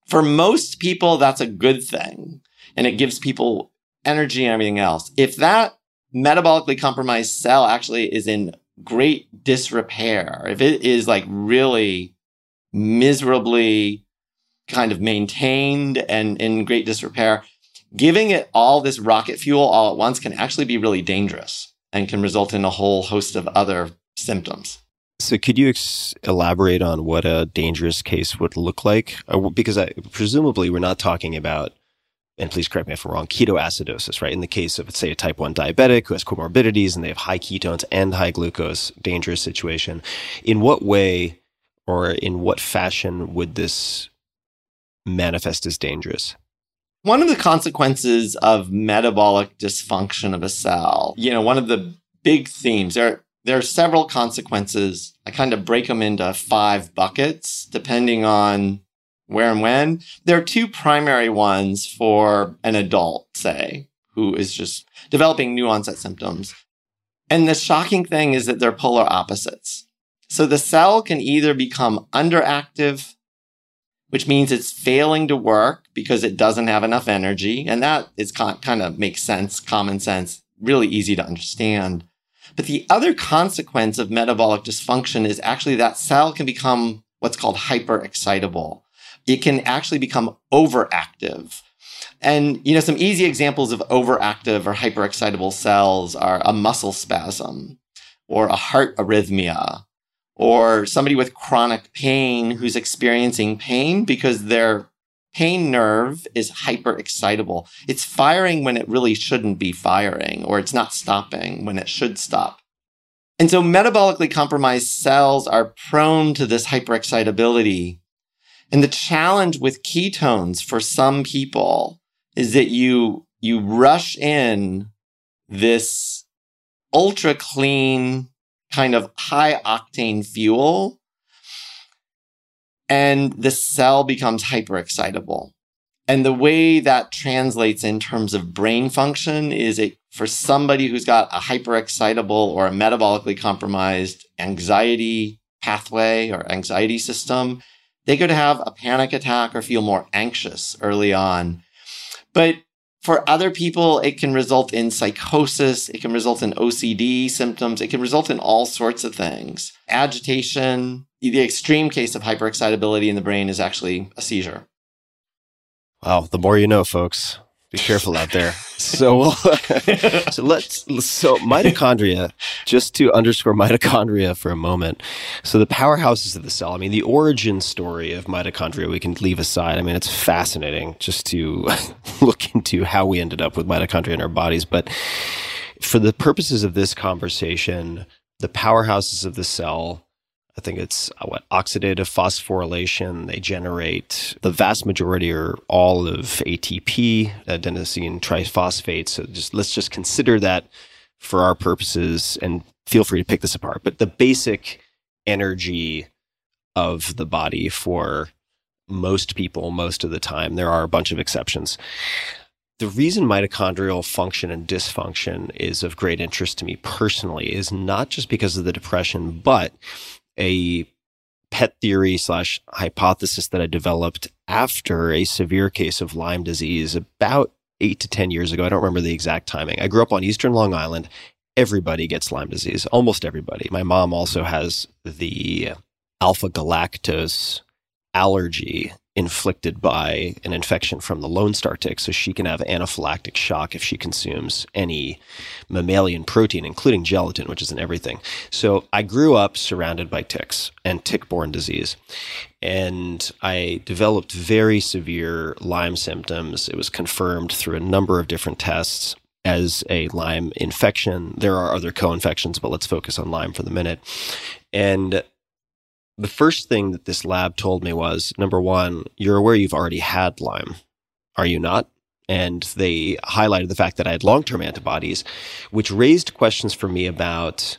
for most people, that's a good thing. And it gives people energy and everything else. If that metabolically compromised cell actually is in great disrepair, if it is like really miserably kind of maintained and in great disrepair, giving it all this rocket fuel all at once can actually be really dangerous and can result in a whole host of other symptoms. So, could you ex- elaborate on what a dangerous case would look like? Uh, because I, presumably, we're not talking about, and please correct me if I'm wrong, ketoacidosis, right? In the case of, say, a type 1 diabetic who has comorbidities and they have high ketones and high glucose, dangerous situation. In what way or in what fashion would this manifest as dangerous? One of the consequences of metabolic dysfunction of a cell, you know, one of the big themes, there, there are several consequences. I kind of break them into five buckets depending on where and when. There are two primary ones for an adult, say, who is just developing new onset symptoms. And the shocking thing is that they're polar opposites. So the cell can either become underactive, which means it's failing to work because it doesn't have enough energy. And that is kind of makes sense, common sense, really easy to understand. But the other consequence of metabolic dysfunction is actually that cell can become what's called hyperexcitable. It can actually become overactive. And, you know, some easy examples of overactive or hyperexcitable cells are a muscle spasm or a heart arrhythmia or somebody with chronic pain who's experiencing pain because their pain nerve is hyperexcitable. It's firing when it really shouldn't be firing or it's not stopping when it should stop. And so metabolically compromised cells are prone to this hyperexcitability. And the challenge with ketones for some people is that you you rush in this ultra clean kind of high octane fuel and the cell becomes hyperexcitable. and the way that translates in terms of brain function is it for somebody who's got a hyperexcitable or a metabolically compromised anxiety pathway or anxiety system they could have a panic attack or feel more anxious early on but for other people, it can result in psychosis. It can result in OCD symptoms. It can result in all sorts of things. Agitation. The extreme case of hyperexcitability in the brain is actually a seizure. Wow. The more you know, folks. Be careful out there. So, so let's, so mitochondria, just to underscore mitochondria for a moment. So the powerhouses of the cell, I mean, the origin story of mitochondria, we can leave aside. I mean, it's fascinating just to look into how we ended up with mitochondria in our bodies. But for the purposes of this conversation, the powerhouses of the cell I think it's uh, what oxidative phosphorylation. They generate the vast majority or all of ATP, adenosine triphosphate. So just let's just consider that for our purposes, and feel free to pick this apart. But the basic energy of the body for most people, most of the time, there are a bunch of exceptions. The reason mitochondrial function and dysfunction is of great interest to me personally is not just because of the depression, but a pet theory slash hypothesis that I developed after a severe case of Lyme disease about eight to 10 years ago. I don't remember the exact timing. I grew up on Eastern Long Island. Everybody gets Lyme disease, almost everybody. My mom also has the alpha galactose allergy inflicted by an infection from the Lone Star tick, so she can have anaphylactic shock if she consumes any mammalian protein, including gelatin, which is in everything. So I grew up surrounded by ticks and tick-borne disease, and I developed very severe Lyme symptoms. It was confirmed through a number of different tests as a Lyme infection. There are other co-infections, but let's focus on Lyme for the minute. And the first thing that this lab told me was number one, you're aware you've already had Lyme, are you not? And they highlighted the fact that I had long term antibodies, which raised questions for me about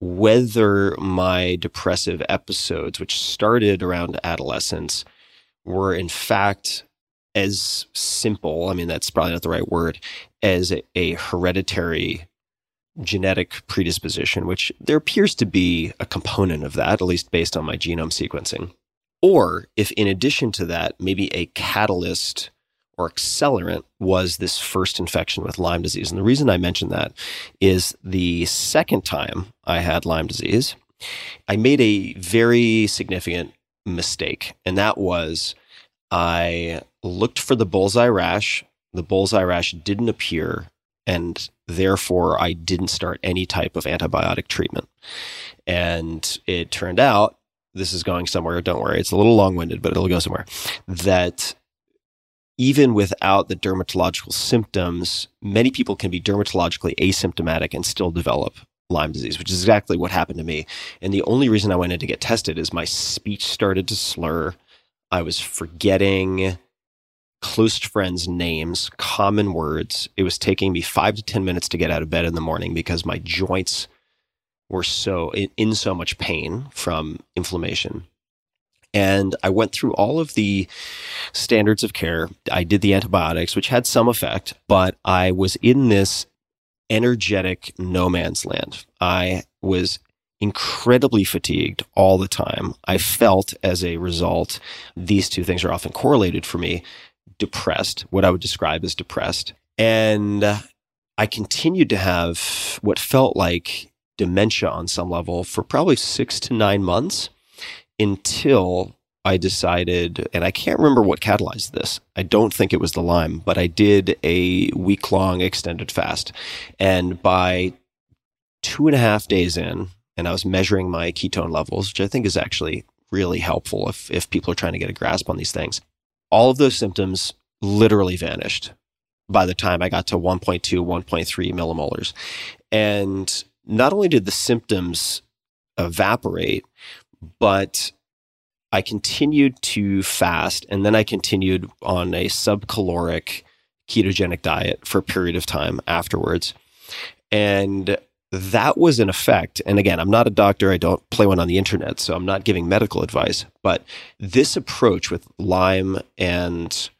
whether my depressive episodes, which started around adolescence, were in fact as simple, I mean, that's probably not the right word, as a, a hereditary genetic predisposition, which there appears to be a component of that, at least based on my genome sequencing. Or if in addition to that, maybe a catalyst or accelerant was this first infection with Lyme disease. And the reason I mention that is the second time I had Lyme disease, I made a very significant mistake. And that was I looked for the bullseye rash. The bullseye rash didn't appear and therefore I didn't start any type of antibiotic treatment. And it turned out, this is going somewhere, don't worry, it's a little long winded, but it'll go somewhere, that even without the dermatological symptoms, many people can be dermatologically asymptomatic and still develop Lyme disease, which is exactly what happened to me. And the only reason I went in to get tested is my speech started to slur. I was forgetting close friends' names, common words. It was taking me five to 10 minutes to get out of bed in the morning because my joints were so in, in so much pain from inflammation. And I went through all of the standards of care. I did the antibiotics, which had some effect, but I was in this energetic no man's land. I was incredibly fatigued all the time. I felt as a result, these two things are often correlated for me depressed, what I would describe as depressed. And uh, I continued to have what felt like dementia on some level for probably six to nine months until I decided, and I can't remember what catalyzed this. I don't think it was the Lyme, but I did a week long extended fast. And by two and a half days in, and I was measuring my ketone levels, which I think is actually really helpful if, if people are trying to get a grasp on these things. All of those symptoms literally vanished by the time I got to 1.2, 1.3 millimolars. And not only did the symptoms evaporate, but I continued to fast and then I continued on a subcaloric ketogenic diet for a period of time afterwards. And that was an effect. And again, I'm not a doctor. I don't play one on the internet, so I'm not giving medical advice. But this approach with Lyme and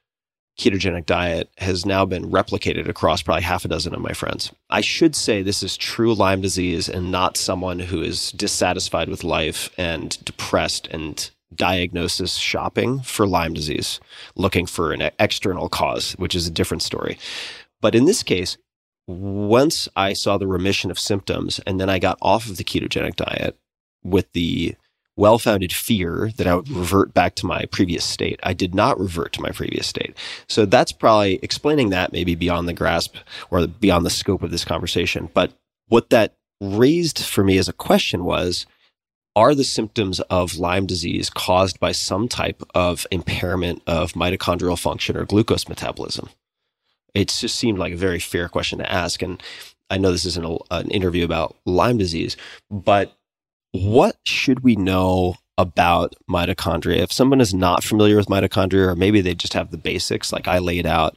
ketogenic diet has now been replicated across probably half a dozen of my friends. I should say this is true Lyme disease and not someone who is dissatisfied with life and depressed and diagnosis shopping for Lyme disease, looking for an external cause, which is a different story. But in this case, once I saw the remission of symptoms and then I got off of the ketogenic diet with the well founded fear that I would revert back to my previous state, I did not revert to my previous state. So that's probably explaining that maybe beyond the grasp or beyond the scope of this conversation. But what that raised for me as a question was, are the symptoms of Lyme disease caused by some type of impairment of mitochondrial function or glucose metabolism? It just seemed like a very fair question to ask. And I know this isn't an interview about Lyme disease, but what should we know about mitochondria? If someone is not familiar with mitochondria, or maybe they just have the basics like I laid out,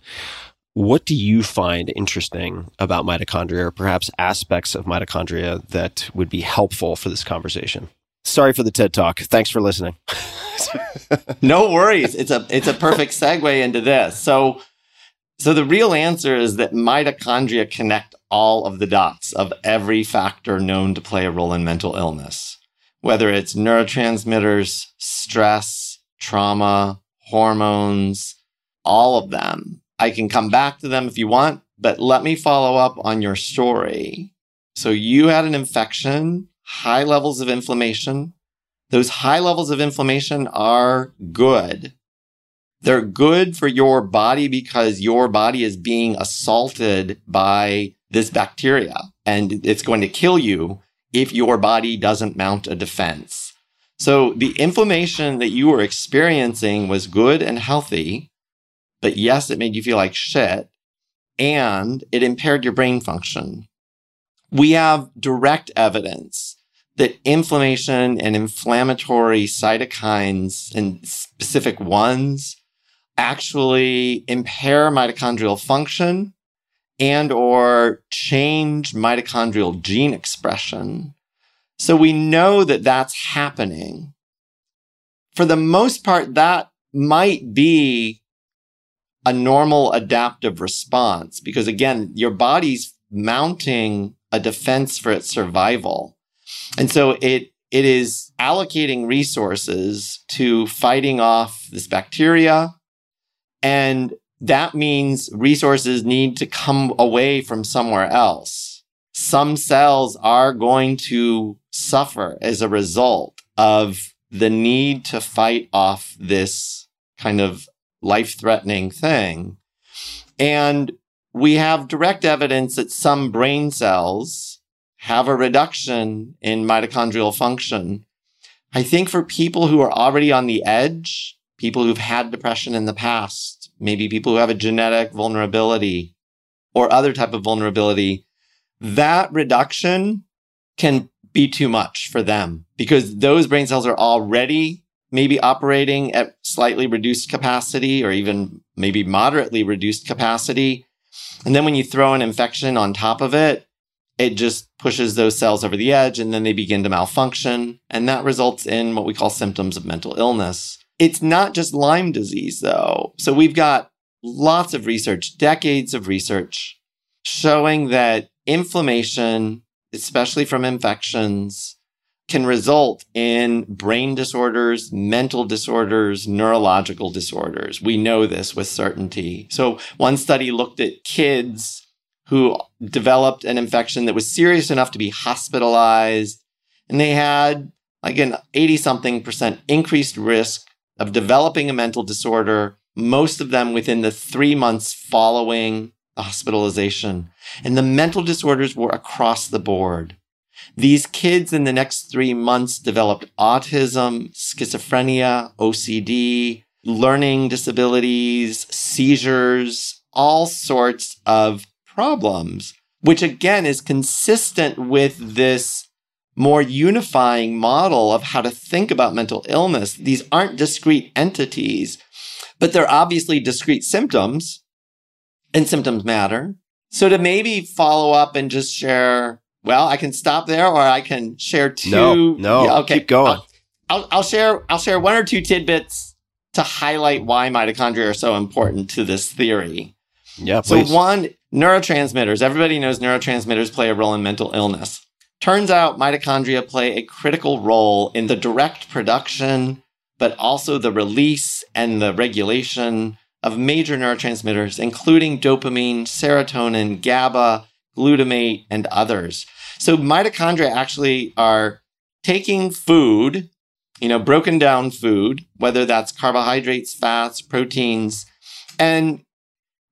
what do you find interesting about mitochondria, or perhaps aspects of mitochondria that would be helpful for this conversation? Sorry for the TED Talk. Thanks for listening. no worries. It's a it's a perfect segue into this. So so the real answer is that mitochondria connect all of the dots of every factor known to play a role in mental illness, whether it's neurotransmitters, stress, trauma, hormones, all of them. I can come back to them if you want, but let me follow up on your story. So you had an infection, high levels of inflammation. Those high levels of inflammation are good they're good for your body because your body is being assaulted by this bacteria and it's going to kill you if your body doesn't mount a defense. So the inflammation that you were experiencing was good and healthy, but yes, it made you feel like shit and it impaired your brain function. We have direct evidence that inflammation and inflammatory cytokines and specific ones actually impair mitochondrial function and or change mitochondrial gene expression. So we know that that's happening. For the most part, that might be a normal adaptive response because again, your body's mounting a defense for its survival. And so it, it is allocating resources to fighting off this bacteria, and that means resources need to come away from somewhere else. Some cells are going to suffer as a result of the need to fight off this kind of life threatening thing. And we have direct evidence that some brain cells have a reduction in mitochondrial function. I think for people who are already on the edge, people who've had depression in the past, maybe people who have a genetic vulnerability or other type of vulnerability, that reduction can be too much for them because those brain cells are already maybe operating at slightly reduced capacity or even maybe moderately reduced capacity. And then when you throw an infection on top of it, it just pushes those cells over the edge and then they begin to malfunction. And that results in what we call symptoms of mental illness. It's not just Lyme disease, though. So we've got lots of research, decades of research showing that inflammation, especially from infections, can result in brain disorders, mental disorders, neurological disorders. We know this with certainty. So one study looked at kids who developed an infection that was serious enough to be hospitalized and they had like an 80 something percent increased risk of developing a mental disorder, most of them within the three months following hospitalization. And the mental disorders were across the board. These kids in the next three months developed autism, schizophrenia, OCD, learning disabilities, seizures, all sorts of problems, which again is consistent with this more unifying model of how to think about mental illness. These aren't discrete entities, but they're obviously discrete symptoms and symptoms matter. So to maybe follow up and just share, well, I can stop there or I can share two. No, no, Yeah, keep going. I'll, I'll, I'll share, I'll share one or two tidbits to highlight why mitochondria are so important to this theory. Yeah, So one, neurotransmitters. Everybody knows neurotransmitters play a role in mental illness. Turns out mitochondria play a critical role in the direct production, but also the release and the regulation of major neurotransmitters, including dopamine, serotonin, GABA, glutamate, and others. So mitochondria actually are taking food, you know, broken down food, whether that's carbohydrates, fats, proteins, and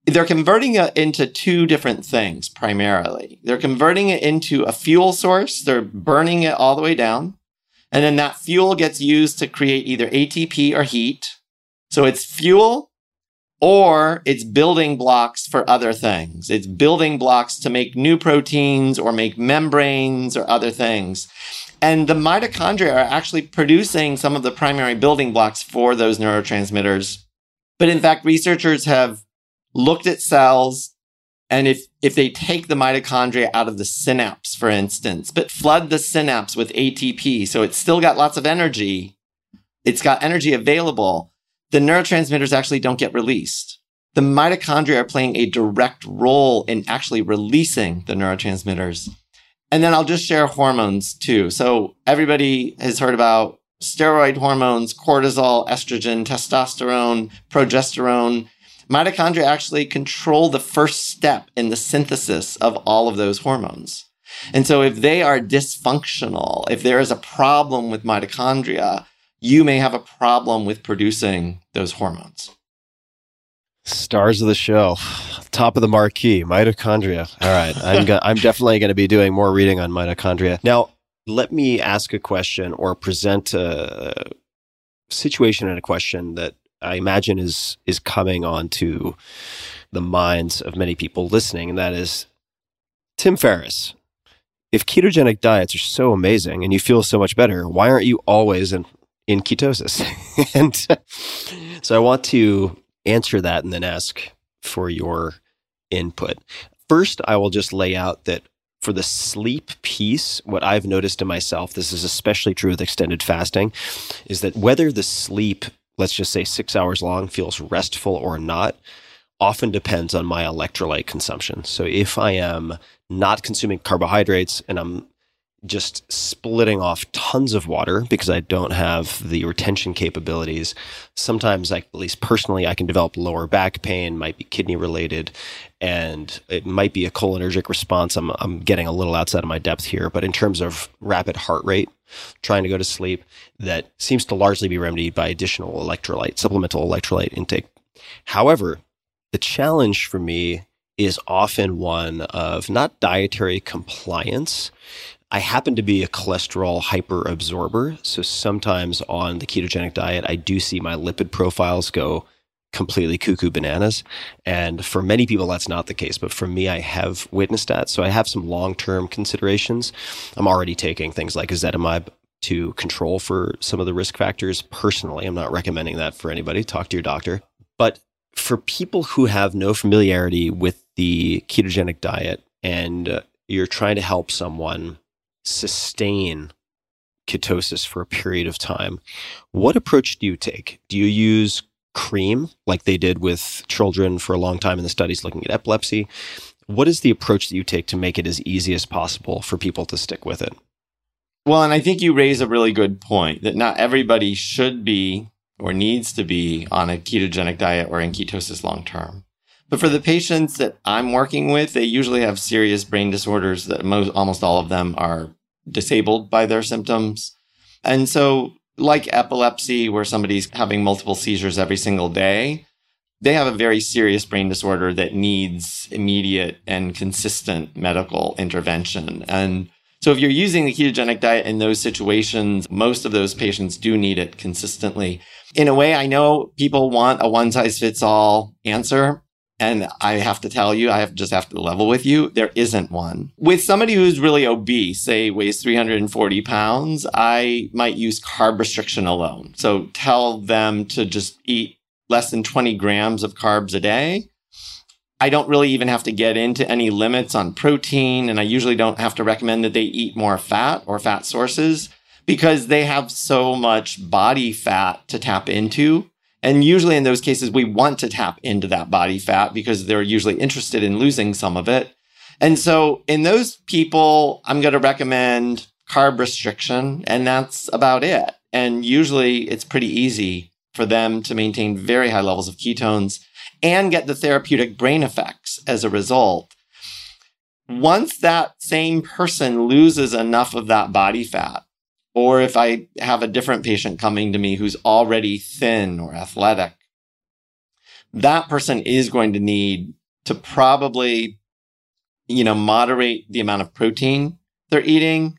they're converting it into two different things primarily. They're converting it into a fuel source. They're burning it all the way down. And then that fuel gets used to create either ATP or heat. So it's fuel or it's building blocks for other things. It's building blocks to make new proteins or make membranes or other things. And the mitochondria are actually producing some of the primary building blocks for those neurotransmitters. But in fact, researchers have looked at cells and if, if they take the mitochondria out of the synapse, for instance, but flood the synapse with ATP, so it's still got lots of energy, it's got energy available, the neurotransmitters actually don't get released. The mitochondria are playing a direct role in actually releasing the neurotransmitters. And then I'll just share hormones too. So everybody has heard about steroid hormones, cortisol, estrogen, testosterone, progesterone. Mitochondria actually control the first step in the synthesis of all of those hormones. And so if they are dysfunctional, if there is a problem with mitochondria, you may have a problem with producing those hormones. Stars of the show, top of the marquee, mitochondria. All right, I'm go- I'm definitely going to be doing more reading on mitochondria. Now, let me ask a question or present a situation and a question that I imagine is is coming onto the minds of many people listening, and that is Tim Ferriss. If ketogenic diets are so amazing and you feel so much better, why aren't you always in in ketosis? and so I want to answer that and then ask for your input. First, I will just lay out that for the sleep piece, what I've noticed in myself, this is especially true with extended fasting, is that whether the sleep, let's just say six hours long, feels restful or not, often depends on my electrolyte consumption. So if I am not consuming carbohydrates and I'm just splitting off tons of water because I don't have the retention capabilities. Sometimes, I, at least personally, I can develop lower back pain, might be kidney related, and it might be a cholinergic response. I'm, I'm getting a little outside of my depth here, but in terms of rapid heart rate, trying to go to sleep, that seems to largely be remedied by additional electrolyte, supplemental electrolyte intake. However, the challenge for me is often one of not dietary compliance. I happen to be a cholesterol hyper absorber. So sometimes on the ketogenic diet, I do see my lipid profiles go completely cuckoo bananas. And for many people, that's not the case. But for me, I have witnessed that. So I have some long term considerations. I'm already taking things like ezetimibe to control for some of the risk factors. Personally, I'm not recommending that for anybody. Talk to your doctor. But for people who have no familiarity with the ketogenic diet and uh, you're trying to help someone sustain ketosis for a period of time, what approach do you take? Do you use cream like they did with children for a long time in the studies looking at epilepsy? What is the approach that you take to make it as easy as possible for people to stick with it? Well, and I think you raise a really good point that not everybody should be or needs to be on a ketogenic diet or in ketosis long term. But for the patients that I'm working with, they usually have serious brain disorders that most, almost all of them are disabled by their symptoms. And so, like epilepsy, where somebody's having multiple seizures every single day, they have a very serious brain disorder that needs immediate and consistent medical intervention. And so if you're using the ketogenic diet in those situations, most of those patients do need it consistently. In a way, I know people want a one size fits all answer. And I have to tell you, I have just have to level with you. There isn't one. With somebody who's really obese, say weighs 340 pounds, I might use carb restriction alone. So tell them to just eat less than 20 grams of carbs a day. I don't really even have to get into any limits on protein. And I usually don't have to recommend that they eat more fat or fat sources because they have so much body fat to tap into. And usually in those cases, we want to tap into that body fat because they're usually interested in losing some of it. And so in those people, I'm going to recommend carb restriction, and that's about it. And usually it's pretty easy for them to maintain very high levels of ketones and get the therapeutic brain effects as a result. Once that same person loses enough of that body fat, or if I have a different patient coming to me who's already thin or athletic, that person is going to need to probably, you know, moderate the amount of protein they're eating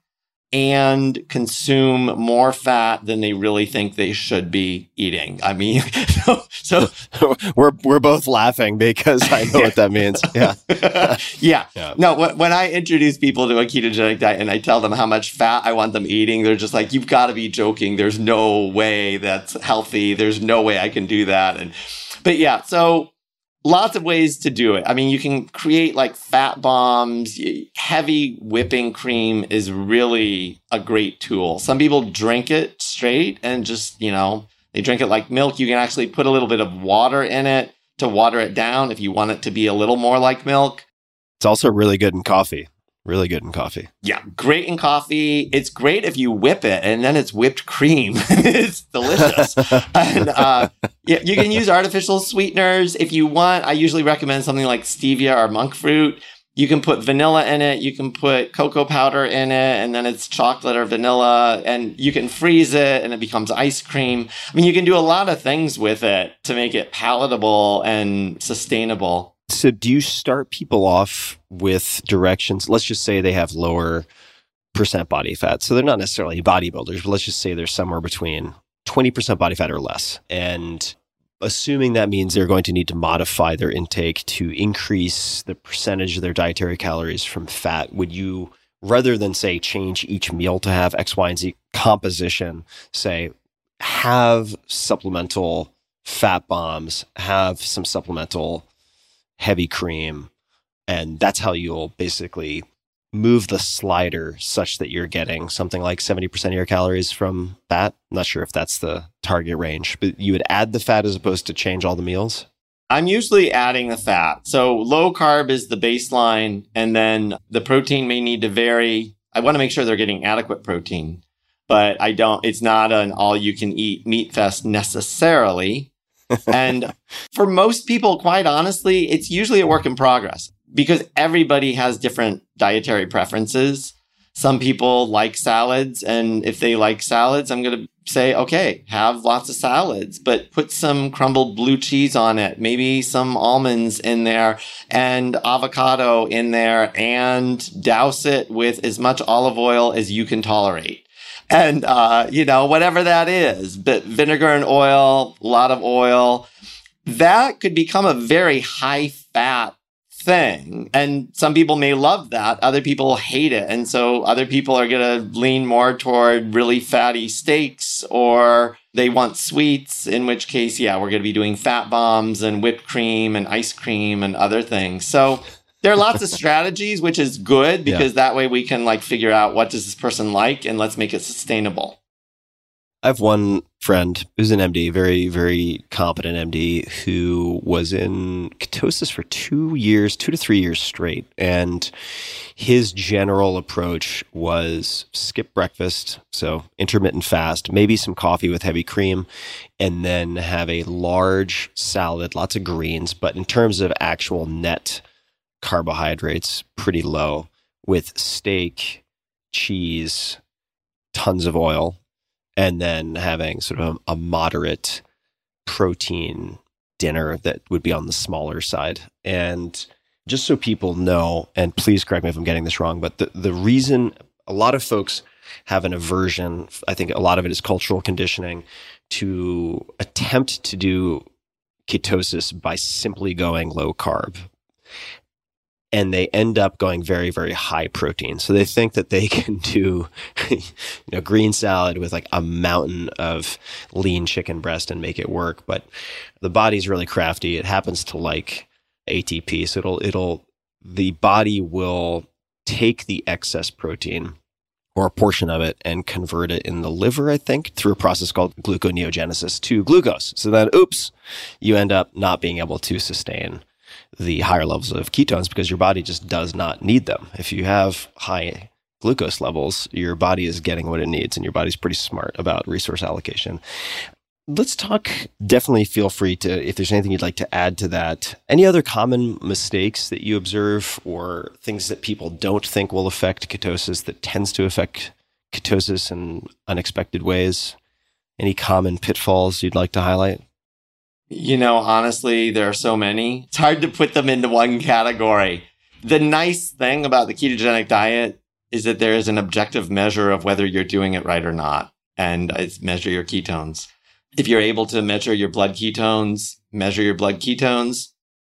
and consume more fat than they really think they should be eating. I mean, so, so we're we're both laughing because I know what that means. Yeah. yeah. yeah. No, when, when I introduce people to a ketogenic diet and I tell them how much fat I want them eating, they're just like, "You've got to be joking. There's no way that's healthy. There's no way I can do that." And but yeah, so lots of ways to do it. I mean, you can create like fat bombs. Heavy whipping cream is really a great tool. Some people drink it straight and just, you know, they drink it like milk. You can actually put a little bit of water in it to water it down if you want it to be a little more like milk. It's also really good in coffee. Really good in coffee. Yeah, great in coffee. It's great if you whip it and then it's whipped cream. it's delicious. and uh, yeah, you can use artificial sweeteners if you want. I usually recommend something like stevia or monk fruit. You can put vanilla in it. You can put cocoa powder in it, and then it's chocolate or vanilla, and you can freeze it and it becomes ice cream. I mean, you can do a lot of things with it to make it palatable and sustainable. So, do you start people off with directions? Let's just say they have lower percent body fat. So, they're not necessarily bodybuilders, but let's just say they're somewhere between 20% body fat or less. And assuming that means they're going to need to modify their intake to increase the percentage of their dietary calories from fat, would you, rather than say change each meal to have X, Y, and Z composition, say have supplemental fat bombs, have some supplemental heavy cream. And that's how you'll basically move the slider such that you're getting something like 70% of your calories from fat. I'm not sure if that's the target range, but you would add the fat as opposed to change all the meals? I'm usually adding the fat. So low carb is the baseline, and then the protein may need to vary. I want to make sure they're getting adequate protein, but I don't, it's not an all you can eat meat fest necessarily and for most people, quite honestly, it's usually a work in progress because everybody has different dietary preferences. Some people like salads, and if they like salads, I'm going to say, okay, have lots of salads, but put some crumbled blue cheese on it, maybe some almonds in there and avocado in there, and douse it with as much olive oil as you can tolerate and uh, you know whatever that is but vinegar and oil a lot of oil that could become a very high fat thing. And some people may love that. Other people hate it. And so other people are going to lean more toward really fatty steaks or they want sweets, in which case, yeah, we're going to be doing fat bombs and whipped cream and ice cream and other things. So there are lots of strategies, which is good because yeah. that way we can like figure out what does this person like and let's make it sustainable. I have one friend who's an MD, very, very competent MD, who was in ketosis for two years, two to three years straight. And his general approach was skip breakfast, so intermittent fast, maybe some coffee with heavy cream, and then have a large salad, lots of greens. But in terms of actual net carbohydrates, pretty low with steak, cheese, tons of oil and then having sort of a, a moderate protein dinner that would be on the smaller side. And just so people know, and please correct me if I'm getting this wrong, but the, the reason a lot of folks have an aversion, I think a lot of it is cultural conditioning, to attempt to do ketosis by simply going low carb and they end up going very very high protein. So they think that they can do you know green salad with like a mountain of lean chicken breast and make it work. But the body's really crafty. It happens to like ATP so it'll it'll the body will take the excess protein or a portion of it and convert it in the liver, I think, through a process called gluconeogenesis to glucose. So then, oops, you end up not being able to sustain the higher levels of ketones because your body just does not need them. If you have high glucose levels, your body is getting what it needs, and your body's pretty smart about resource allocation. Let's talk. Definitely feel free to, if there's anything you'd like to add to that. Any other common mistakes that you observe or things that people don't think will affect ketosis that tends to affect ketosis in unexpected ways? Any common pitfalls you'd like to highlight? You know, honestly, there are so many. It's hard to put them into one category. The nice thing about the ketogenic diet is that there is an objective measure of whether you're doing it right or not. And it's measure your ketones. If you're able to measure your blood ketones, measure your blood ketones,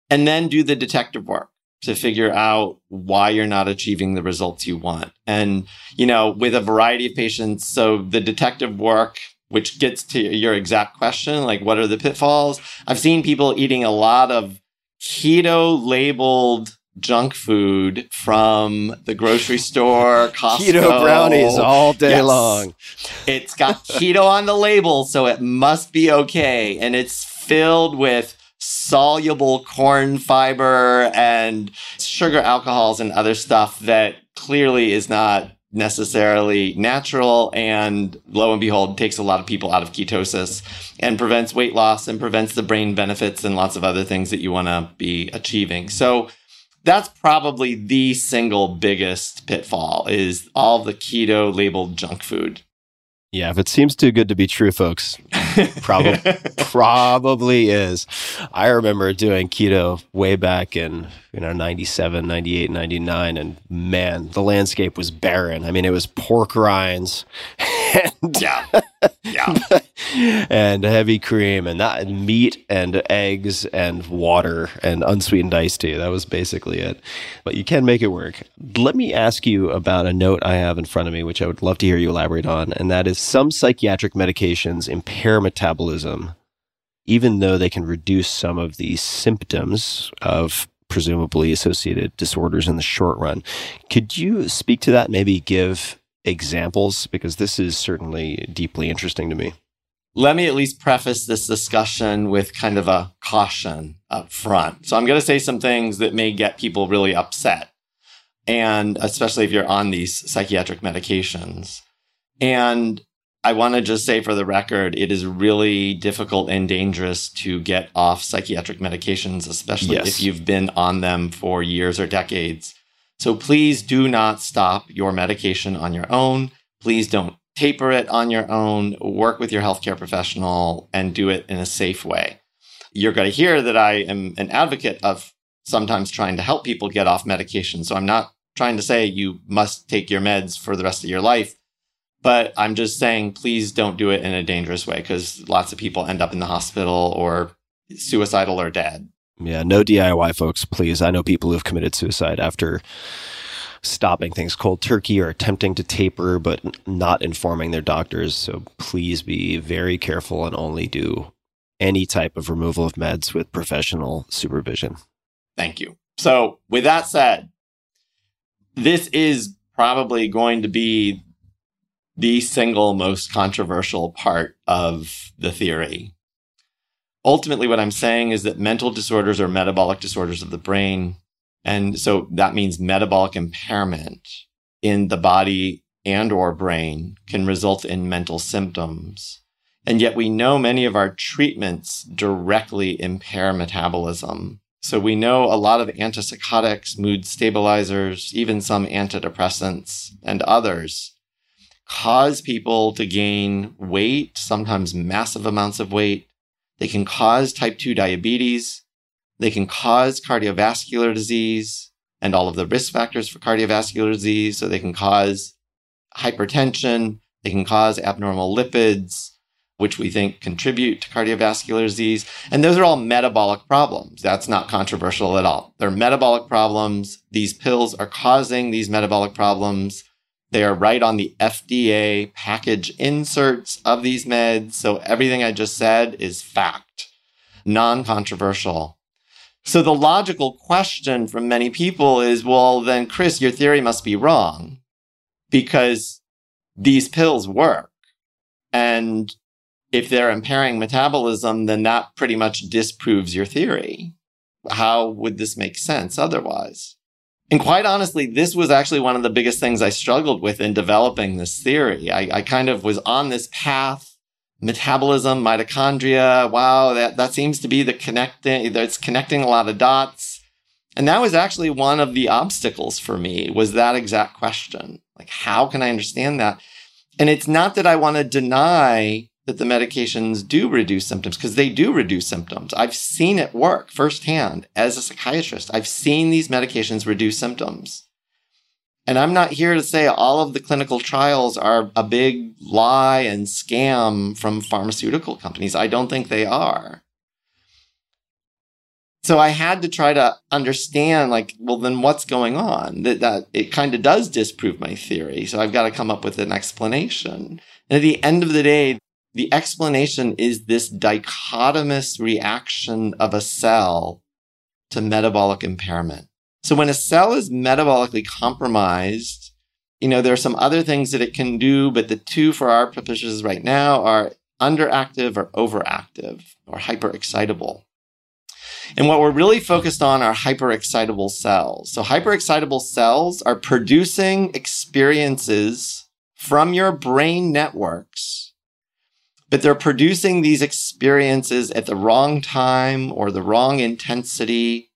and then do the detective work to figure out why you're not achieving the results you want. And, you know, with a variety of patients, so the detective work which gets to your exact question like what are the pitfalls i've seen people eating a lot of keto labeled junk food from the grocery store Costco. keto brownies all day yes. long it's got keto on the label so it must be okay and it's filled with soluble corn fiber and sugar alcohols and other stuff that clearly is not necessarily natural and lo and behold takes a lot of people out of ketosis and prevents weight loss and prevents the brain benefits and lots of other things that you want to be achieving. So that's probably the single biggest pitfall is all the keto labeled junk food yeah, if it seems too good to be true, folks, probably probably is. I remember doing keto way back in, you know, 97, 98, 99 and man, the landscape was barren. I mean, it was pork rinds and yeah. Yeah. and heavy cream and that and meat and eggs and water and unsweetened iced tea. That was basically it. But you can make it work. Let me ask you about a note I have in front of me, which I would love to hear you elaborate on. And that is some psychiatric medications impair metabolism, even though they can reduce some of the symptoms of presumably associated disorders in the short run. Could you speak to that? Maybe give examples? Because this is certainly deeply interesting to me. Let me at least preface this discussion with kind of a caution up front. So I'm going to say some things that may get people really upset, and especially if you're on these psychiatric medications. And I want to just say for the record, it is really difficult and dangerous to get off psychiatric medications, especially yes. if you've been on them for years or decades. So please do not stop your medication on your own. Please don't taper it on your own. Work with your healthcare professional and do it in a safe way. You're going to hear that I am an advocate of sometimes trying to help people get off medication. So I'm not trying to say you must take your meds for the rest of your life, but I'm just saying please don't do it in a dangerous way because lots of people end up in the hospital or suicidal or dead. Yeah, no DIY, folks, please. I know people who've committed suicide after stopping things cold turkey or attempting to taper, but not informing their doctors. So please be very careful and only do any type of removal of meds with professional supervision. Thank you. So, with that said, this is probably going to be the single most controversial part of the theory. Ultimately, what I'm saying is that mental disorders are metabolic disorders of the brain. And so that means metabolic impairment in the body and or brain can result in mental symptoms. And yet we know many of our treatments directly impair metabolism. So we know a lot of antipsychotics, mood stabilizers, even some antidepressants and others cause people to gain weight, sometimes massive amounts of weight. They can cause type 2 diabetes. They can cause cardiovascular disease and all of the risk factors for cardiovascular disease. So they can cause hypertension. They can cause abnormal lipids, which we think contribute to cardiovascular disease. And those are all metabolic problems. That's not controversial at all. They're metabolic problems. These pills are causing these metabolic problems. They are right on the FDA package inserts of these meds. So everything I just said is fact, non controversial. So the logical question from many people is well, then, Chris, your theory must be wrong because these pills work. And if they're impairing metabolism, then that pretty much disproves your theory. How would this make sense otherwise? And quite honestly, this was actually one of the biggest things I struggled with in developing this theory. I, I kind of was on this path, metabolism, mitochondria. Wow, that, that seems to be the connecting, that's connecting a lot of dots. And that was actually one of the obstacles for me was that exact question. Like, how can I understand that? And it's not that I want to deny that the medications do reduce symptoms because they do reduce symptoms. I've seen it work firsthand as a psychiatrist. I've seen these medications reduce symptoms. And I'm not here to say all of the clinical trials are a big lie and scam from pharmaceutical companies. I don't think they are. So I had to try to understand, like, well, then what's going on? That, that it kind of does disprove my theory. So I've got to come up with an explanation. And at the end of the day, the explanation is this dichotomous reaction of a cell to metabolic impairment. So when a cell is metabolically compromised, you know, there are some other things that it can do, but the two for our purposes right now are underactive or overactive or hyperexcitable. And what we're really focused on are hyperexcitable cells. So hyperexcitable cells are producing experiences from your brain networks but they're producing these experiences at the wrong time or the wrong intensity,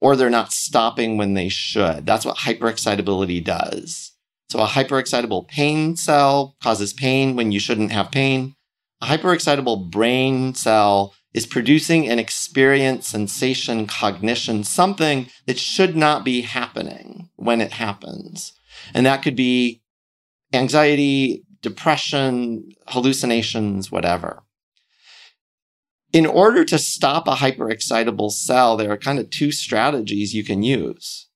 or they're not stopping when they should. That's what hyperexcitability does. So a hyperexcitable pain cell causes pain when you shouldn't have pain. A hyperexcitable brain cell is producing an experience, sensation, cognition, something that should not be happening when it happens. And that could be anxiety, depression, hallucinations, whatever. In order to stop a hyperexcitable cell, there are kind of two strategies you can use.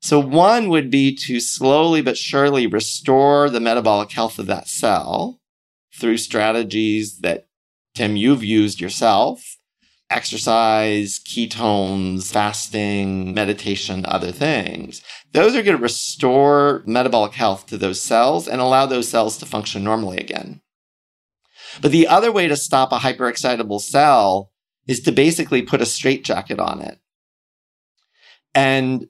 So one would be to slowly but surely restore the metabolic health of that cell through strategies that Tim, you've used yourself exercise, ketones, fasting, meditation, other things. Those are going to restore metabolic health to those cells and allow those cells to function normally again. But the other way to stop a hyperexcitable cell is to basically put a straitjacket on it and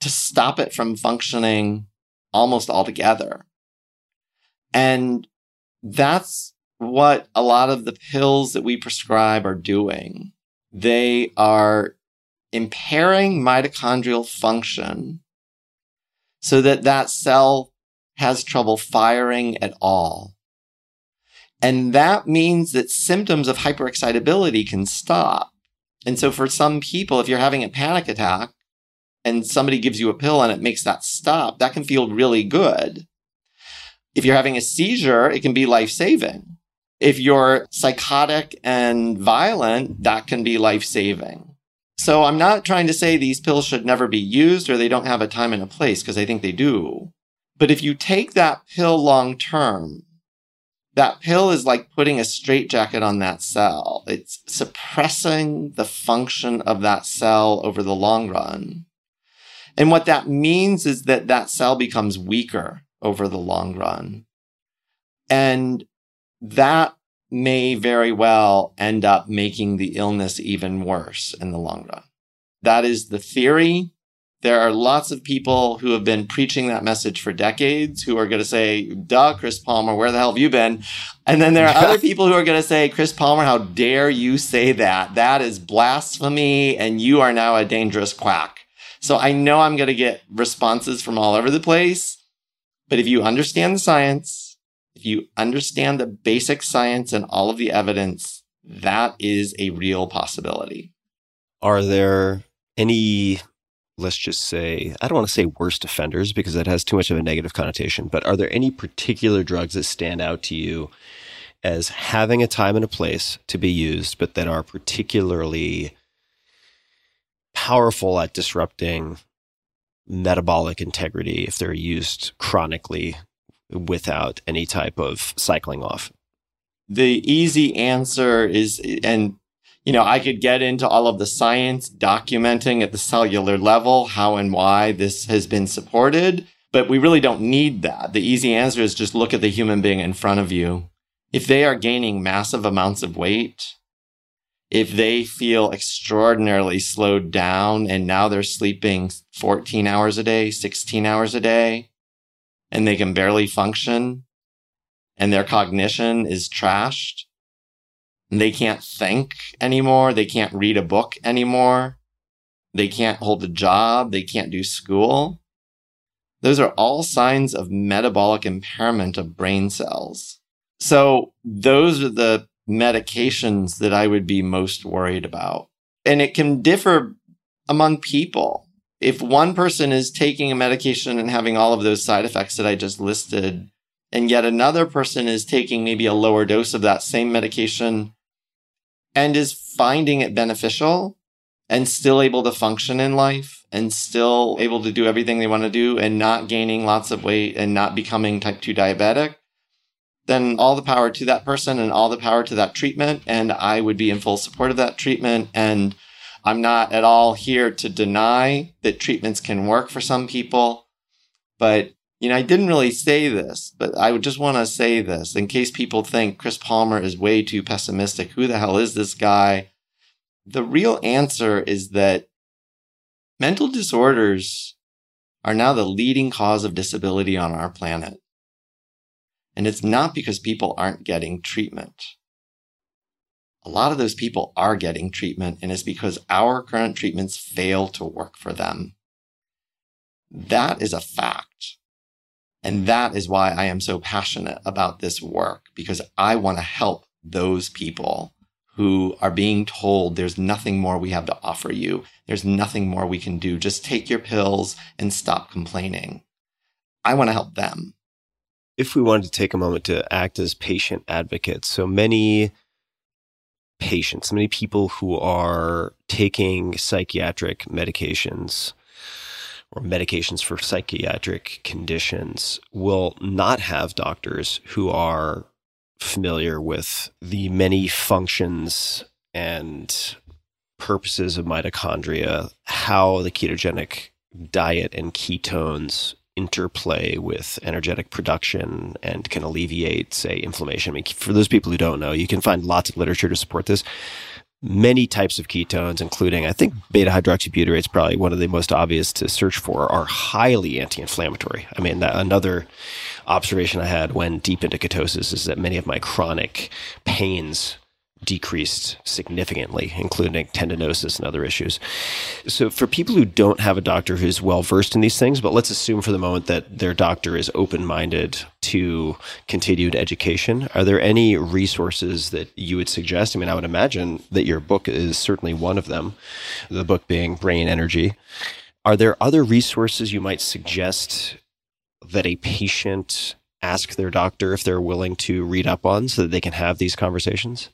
to stop it from functioning almost altogether. And that's what a lot of the pills that we prescribe are doing. They are impairing mitochondrial function so that that cell has trouble firing at all. And that means that symptoms of hyperexcitability can stop. And so for some people, if you're having a panic attack and somebody gives you a pill and it makes that stop, that can feel really good. If you're having a seizure, it can be life saving. If you're psychotic and violent, that can be life saving. So I'm not trying to say these pills should never be used or they don't have a time and a place because I think they do. But if you take that pill long term, that pill is like putting a straitjacket on that cell. It's suppressing the function of that cell over the long run. And what that means is that that cell becomes weaker over the long run. And that may very well end up making the illness even worse in the long run. That is the theory. There are lots of people who have been preaching that message for decades who are going to say, duh, Chris Palmer, where the hell have you been? And then there are other people who are going to say, Chris Palmer, how dare you say that? That is blasphemy, and you are now a dangerous quack. So I know I'm going to get responses from all over the place. But if you understand the science, if you understand the basic science and all of the evidence, that is a real possibility. Are there any, let's just say, I don't want to say worst offenders because that has too much of a negative connotation, but are there any particular drugs that stand out to you as having a time and a place to be used, but that are particularly powerful at disrupting metabolic integrity if they're used chronically without any type of cycling off? The easy answer is, and you know, I could get into all of the science documenting at the cellular level how and why this has been supported, but we really don't need that. The easy answer is just look at the human being in front of you. If they are gaining massive amounts of weight, if they feel extraordinarily slowed down and now they're sleeping 14 hours a day, 16 hours a day, and they can barely function and their cognition is trashed they can't think anymore. They can't read a book anymore. They can't hold a job. They can't do school. Those are all signs of metabolic impairment of brain cells. So those are the medications that I would be most worried about. And it can differ among people. If one person is taking a medication and having all of those side effects that I just listed, and yet another person is taking maybe a lower dose of that same medication and is finding it beneficial and still able to function in life and still able to do everything they want to do and not gaining lots of weight and not becoming type 2 diabetic, then all the power to that person and all the power to that treatment. And I would be in full support of that treatment. And I'm not at all here to deny that treatments can work for some people. But, you know, I didn't really say this, but I would just want to say this in case people think Chris Palmer is way too pessimistic. Who the hell is this guy? The real answer is that mental disorders are now the leading cause of disability on our planet. And it's not because people aren't getting treatment. A lot of those people are getting treatment, and it's because our current treatments fail to work for them. That is a fact. And that is why I am so passionate about this work, because I want to help those people who are being told there's nothing more we have to offer you. There's nothing more we can do. Just take your pills and stop complaining. I want to help them if we wanted to take a moment to act as patient advocates, so many patients, many people who are taking psychiatric medications or medications for psychiatric conditions will not have doctors who are familiar with the many functions and purposes of mitochondria, how the ketogenic diet and ketones interplay with energetic production and can alleviate, say, inflammation. I mean, for those people who don't know, you can find lots of literature to support this. Many types of ketones, including, I think, beta hydroxybutyrate is probably one of the most obvious to search for, are highly anti inflammatory. I mean, another observation I had when deep into ketosis is that many of my chronic pains decreased significantly, including tendinosis and other issues. So, for people who don't have a doctor who's well versed in these things, but let's assume for the moment that their doctor is open minded to continued education, are there any resources that you would suggest? I mean, I would imagine that your book is certainly one of them, the book being Brain Energy. Are there other resources you might suggest that a patient ask their doctor if they're willing to read up on so that they can have these conversations?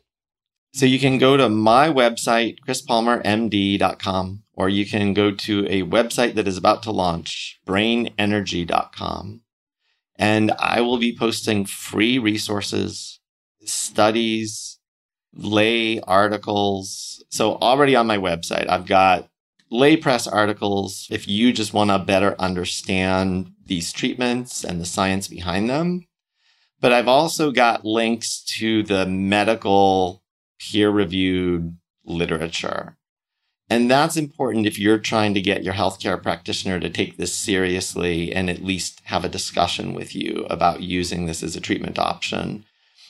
So you can go to my website, chrispalmermd.com, or you can go to a website that is about to launch, brainenergy.com. And I will be posting free resources, studies, lay articles. So already on my website, I've got lay press articles. If you just want to better understand these treatments and the science behind them. But I've also got links to the medical peer reviewed literature. And that's important if you're trying to get your healthcare practitioner to take this seriously and at least have a discussion with you about using this as a treatment option.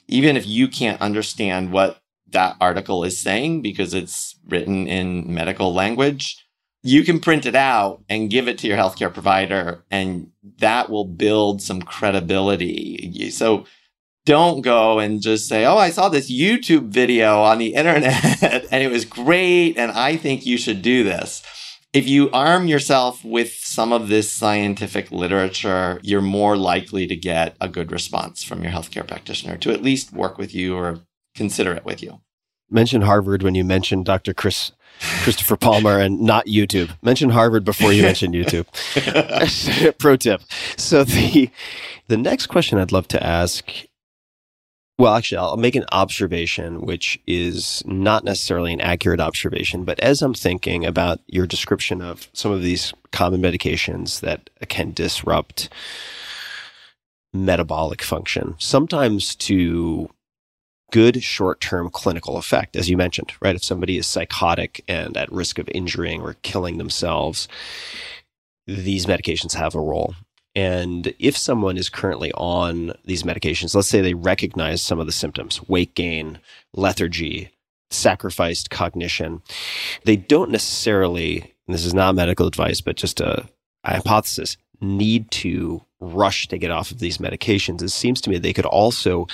Even if you can't understand what that article is saying because it's written in medical language, you can print it out and give it to your healthcare provider, and that will build some credibility. So don't go and just say, Oh, I saw this YouTube video on the internet and it was great. And I think you should do this. If you arm yourself with some of this scientific literature, you're more likely to get a good response from your healthcare practitioner to at least work with you or consider it with you. Mention Harvard when you mentioned Dr. Chris Christopher Palmer and not YouTube. Mention Harvard before you mention YouTube. Pro tip. So the the next question I'd love to ask well, actually, I'll make an observation, which is not necessarily an accurate observation. But as I'm thinking about your description of some of these common medications that can disrupt metabolic function, sometimes to good short term clinical effect, as you mentioned, right? If somebody is psychotic and at risk of injuring or killing themselves, these medications have a role. And if someone is currently on these medications, let's say they recognize some of the symptoms weight gain, lethargy, sacrificed cognition, they don't necessarily, this is not medical advice, but just a, a hypothesis, need to rush to get off of these medications. It seems to me they could also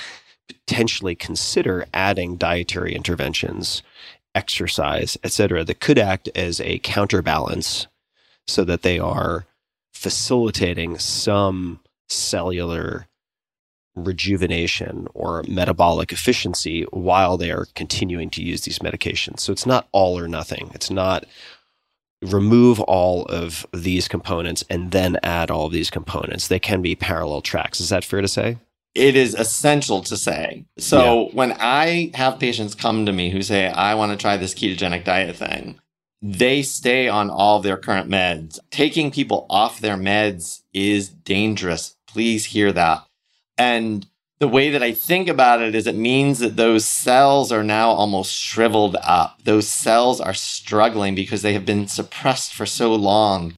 potentially consider adding dietary interventions, exercise, etc., that could act as a counterbalance so that they are facilitating some cellular rejuvenation or metabolic efficiency while they are continuing to use these medications. So it's not all or nothing. It's not remove all of these components and then add all of these components. They can be parallel tracks. Is that fair to say? It is essential to say. So yeah. when I have patients come to me who say, I want to try this ketogenic diet thing, they stay on all their current meds. Taking people off their meds is dangerous. Please hear that. And the way that I think about it is it means that those cells are now almost shriveled up. Those cells are struggling because they have been suppressed for so long.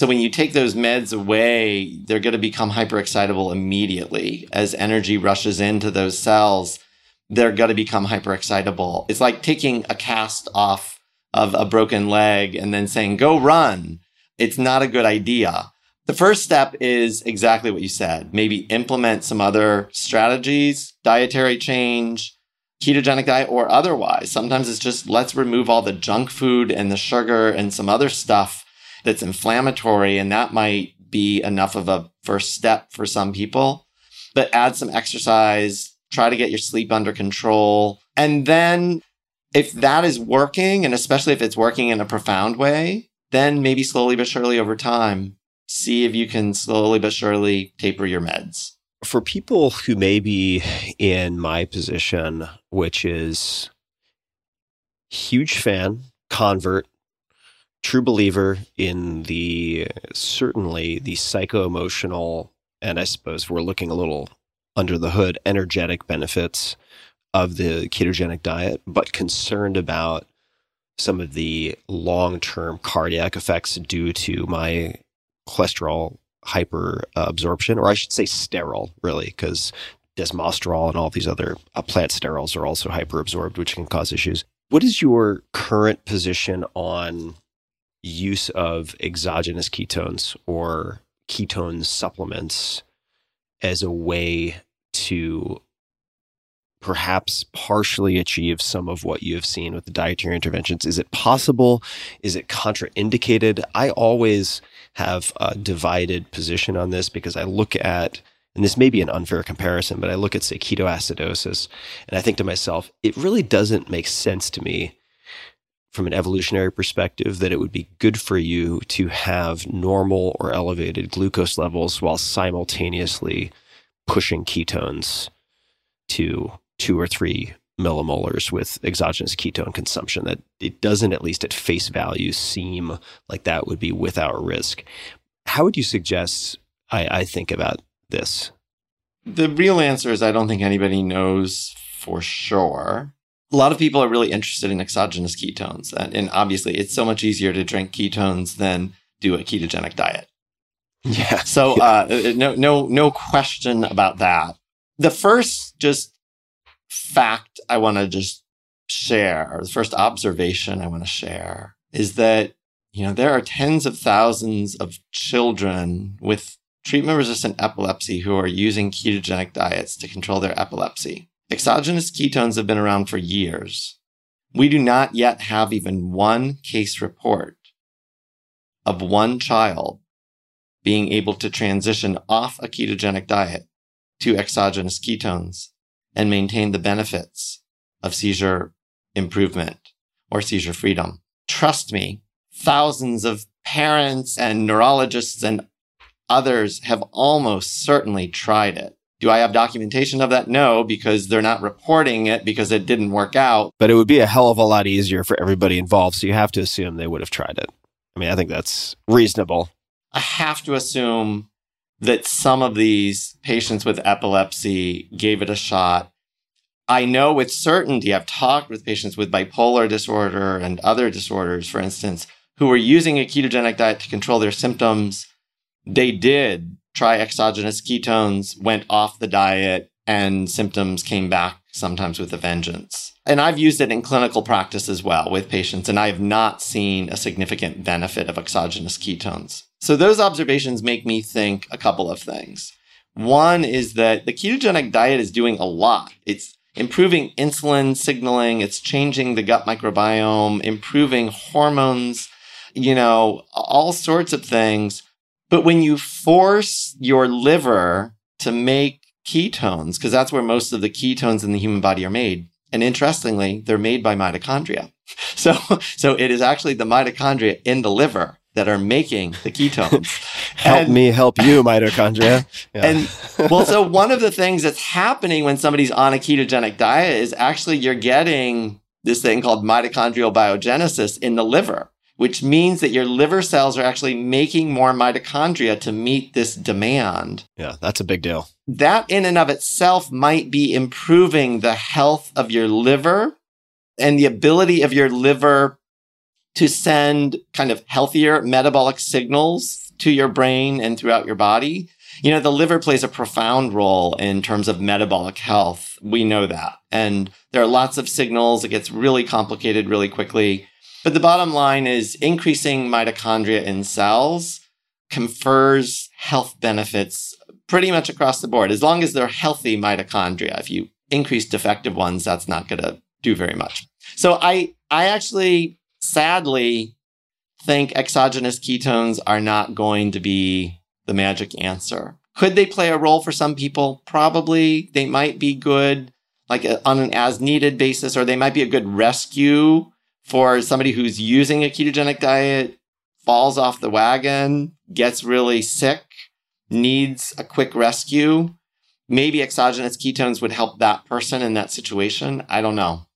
So when you take those meds away, they're going to become hyperexcitable immediately. As energy rushes into those cells, they're going to become hyperexcitable. It's like taking a cast off of a broken leg and then saying, go run. It's not a good idea. The first step is exactly what you said. Maybe implement some other strategies, dietary change, ketogenic diet, or otherwise. Sometimes it's just let's remove all the junk food and the sugar and some other stuff that's inflammatory. And that might be enough of a first step for some people. But add some exercise, try to get your sleep under control. And then if that is working, and especially if it's working in a profound way, then maybe slowly but surely over time, see if you can slowly but surely taper your meds. For people who may be in my position, which is huge fan, convert, true believer in the certainly the psycho emotional, and I suppose we're looking a little under the hood, energetic benefits of the ketogenic diet, but concerned about some of the long term cardiac effects due to my cholesterol hyper absorption, or I should say sterol, really, because desmosterol and all these other uh, plant sterols are also hyperabsorbed, which can cause issues. What is your current position on use of exogenous ketones or ketone supplements as a way to perhaps partially achieve some of what you have seen with the dietary interventions? Is it possible? Is it contraindicated? I always have a divided position on this because I look at and this may be an unfair comparison, but I look at, say, ketoacidosis, and I think to myself, it really doesn't make sense to me from an evolutionary perspective that it would be good for you to have normal or elevated glucose levels while simultaneously pushing ketones to two or three millimolars with exogenous ketone consumption. That it doesn't, at least at face value, seem like that would be without risk. How would you suggest I, I think about this? The real answer is I don't think anybody knows for sure. A lot of people are really interested in exogenous ketones. And, and obviously, it's so much easier to drink ketones than do a ketogenic diet. Yeah. So, uh, no, no, no question about that. The first just fact I want to just share, or the first observation I want to share is that, you know, there are tens of thousands of children with treatment resistant epilepsy who are using ketogenic diets to control their epilepsy. Exogenous ketones have been around for years. We do not yet have even one case report of one child being able to transition off a ketogenic diet to exogenous ketones and maintain the benefits of seizure improvement or seizure freedom. Trust me, thousands of parents and neurologists and others have almost certainly tried it. Do I have documentation of that? No, because they're not reporting it because it didn't work out. But it would be a hell of a lot easier for everybody involved. So you have to assume they would have tried it. I mean, I think that's reasonable. I have to assume that some of these patients with epilepsy gave it a shot. I know with certainty, I've talked with patients with bipolar disorder and other disorders, for instance, who were using a ketogenic diet to control their symptoms. They did try exogenous ketones, went off the diet, and symptoms came back sometimes with a vengeance. And I've used it in clinical practice as well with patients, and I have not seen a significant benefit of exogenous ketones. So those observations make me think a couple of things. One is that the ketogenic diet is doing a lot. It's improving insulin signaling, it's changing the gut microbiome, improving hormones, you know, all sorts of things. But when you force your liver to make ketones, because that's where most of the ketones in the human body are made, and interestingly, they're made by mitochondria. So, so it is actually the mitochondria in the liver that are making the ketones. help And- me help you, mitochondria. Yeah. and well, so one of the things that's happening when somebody's on a ketogenic diet is actually you're getting this thing called mitochondrial biogenesis in the liver, which means that your liver cells are actually making more mitochondria to meet this demand. yeah, that's a big deal. That in and of itself might be improving the health of your liver and the ability of your liver to send kind of healthier metabolic signals to your brain and throughout your body. You know, the liver plays a profound role in terms of metabolic health. We know that. And there are lots of signals. It gets really complicated really quickly. But the bottom line is increasing mitochondria in cells confers health benefits pretty much across the board. As long as they're healthy mitochondria, if you increase defective ones, that's not going to do very much. So I, I actually sadly think exogenous ketones are not going to be the magic answer. Could they play a role for some people? Probably. They might be good, like uh, on an as needed basis, or they might be a good rescue for somebody who's using a ketogenic diet, falls off the wagon, gets really sick, needs a quick rescue. Maybe exogenous ketones would help that person in that situation. I don't know.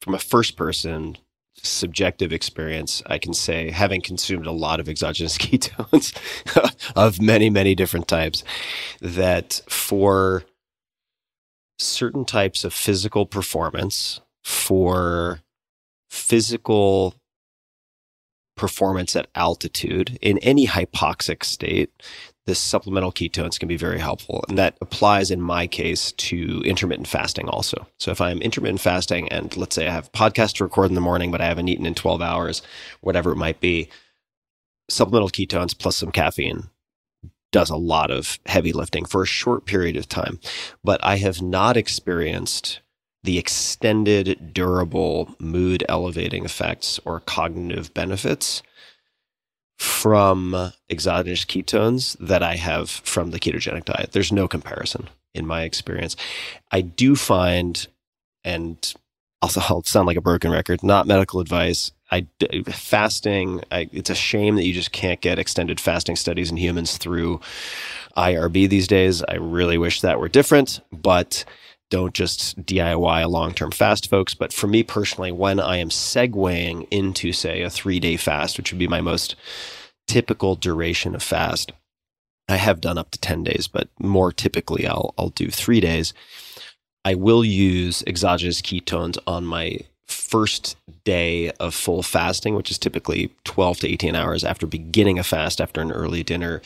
From a first person subjective experience, I can say, having consumed a lot of exogenous ketones of many, many different types, that for certain types of physical performance, for physical performance at altitude in any hypoxic state, this supplemental ketones can be very helpful. And that applies in my case to intermittent fasting also. So if I'm intermittent fasting and let's say I have a podcast to record in the morning, but I haven't eaten in 12 hours, whatever it might be, supplemental ketones plus some caffeine does a lot of heavy lifting for a short period of time. But I have not experienced the extended, durable mood elevating effects or cognitive benefits from exogenous ketones that I have from the ketogenic diet. There's no comparison in my experience. I do find, and also I'll sound like a broken record, not medical advice. I fasting. I, it's a shame that you just can't get extended fasting studies in humans through IRB these days. I really wish that were different, but don't just DIY a long term fast, folks. But for me personally, when I am segueing into, say, a three day fast, which would be my most typical duration of fast, I have done up to 10 days, but more typically, I'll, I'll do three days. I will use exogenous ketones on my first day of full fasting, which is typically 12 to 18 hours after beginning a fast after an early dinner,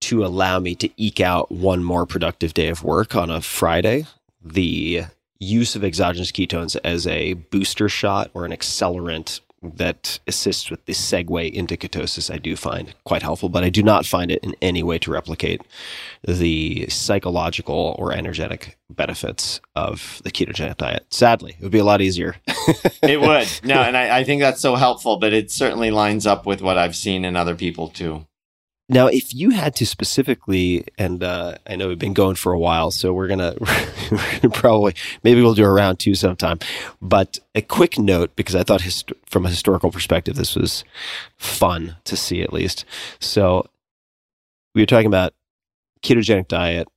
to allow me to eke out one more productive day of work on a Friday. The use of exogenous ketones as a booster shot or an accelerant that assists with the segue into ketosis, I do find quite helpful, but I do not find it in any way to replicate the psychological or energetic benefits of the ketogenic diet. Sadly, it would be a lot easier. it would. No, and I, I think that's so helpful, but it certainly lines up with what I've seen in other people too. Now, if you had to specifically, and uh, I know we've been going for a while, so we're gonna, probably maybe we'll do a round two sometime. But a quick note because I thought hist- from a historical perspective this was fun to see at least. So we were talking about ketogenic diet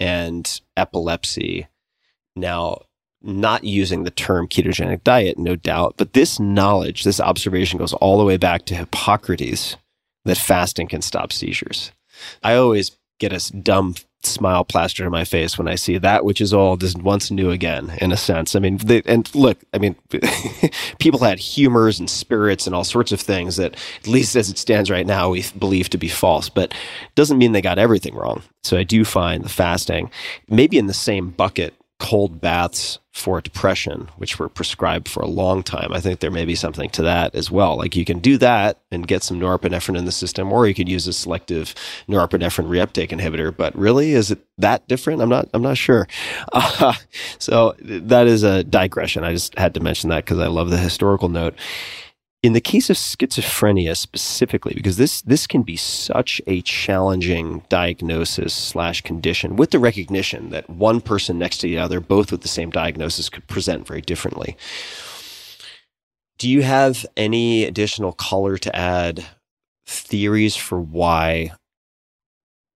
and epilepsy. Now, not using the term ketogenic diet, no doubt, but this knowledge, this observation goes all the way back to Hippocrates that fasting can stop seizures. I always get a dumb smile plastered on my face when I see that which is old is once new again, in a sense. I mean, they, and look, I mean, people had humors and spirits and all sorts of things that, at least as it stands right now, we believe to be false, but doesn't mean they got everything wrong. So I do find the fasting maybe in the same bucket cold baths for depression, which were prescribed for a long time. I think there may be something to that as well. Like you can do that and get some norepinephrine in the system, or you could use a selective norepinephrine reuptake inhibitor. But really, is it that different? I'm not. I'm not sure. Uh, so that is a digression. I just had to mention that because I love the historical note in the case of schizophrenia specifically, because this this can be such a challenging diagnosis slash condition, with the recognition that one person next to the other, both with the same diagnosis, could present very differently. Do you have any additional color to add? Theories for why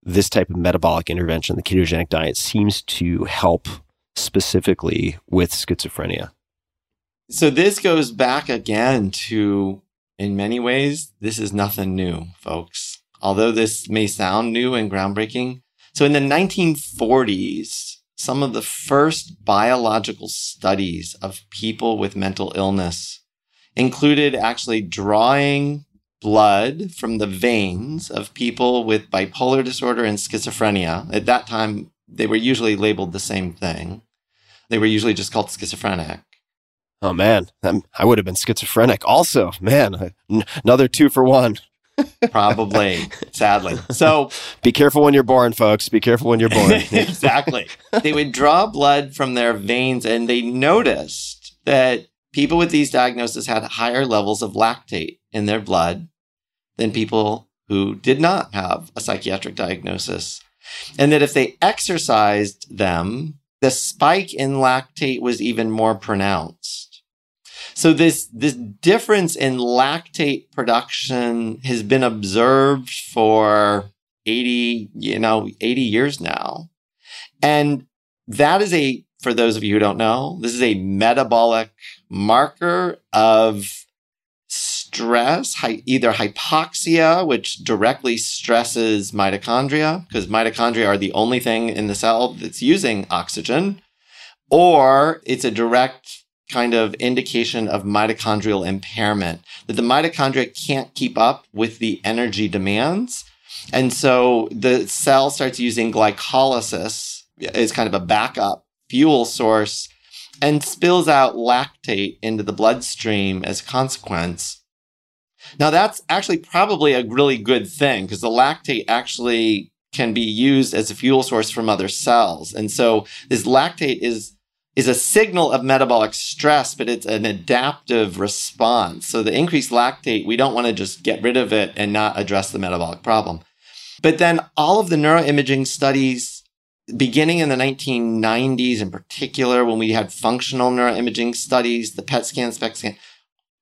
this type of metabolic intervention, the ketogenic diet, seems to help specifically with schizophrenia? So this goes back again to, in many ways, this is nothing new, folks. Although this may sound new and groundbreaking. So in the 1940s, some of the first biological studies of people with mental illness included actually drawing blood from the veins of people with bipolar disorder and schizophrenia. At that time, they were usually labeled the same thing. They were usually just called schizophrenic. Oh man, I would have been schizophrenic. Also, man, another two for one. Probably, sadly. So be careful when you're born, folks. Be careful when you're born. exactly. They would draw blood from their veins and they noticed that people with these diagnoses had higher levels of lactate in their blood than people who did not have a psychiatric diagnosis. And that if they exercised them, the spike in lactate was even more pronounced. So this, this difference in lactate production has been observed for 80, you know, 80 years now. And that is a, for those of you who don't know, this is a metabolic marker of stress, either hypoxia, which directly stresses mitochondria, because mitochondria are the only thing in the cell that's using oxygen, or it's a direct kind of indication of mitochondrial impairment, that the mitochondria can't keep up with the energy demands. And so the cell starts using glycolysis as kind of a backup fuel source and spills out lactate into the bloodstream as a consequence. Now, that's actually probably a really good thing because the lactate actually can be used as a fuel source from other cells. And so this lactate is is a signal of metabolic stress, but it's an adaptive response. So the increased lactate, we don't want to just get rid of it and not address the metabolic problem. But then all of the neuroimaging studies, beginning in the 1990s in particular, when we had functional neuroimaging studies, the PET scan, SPECT scan,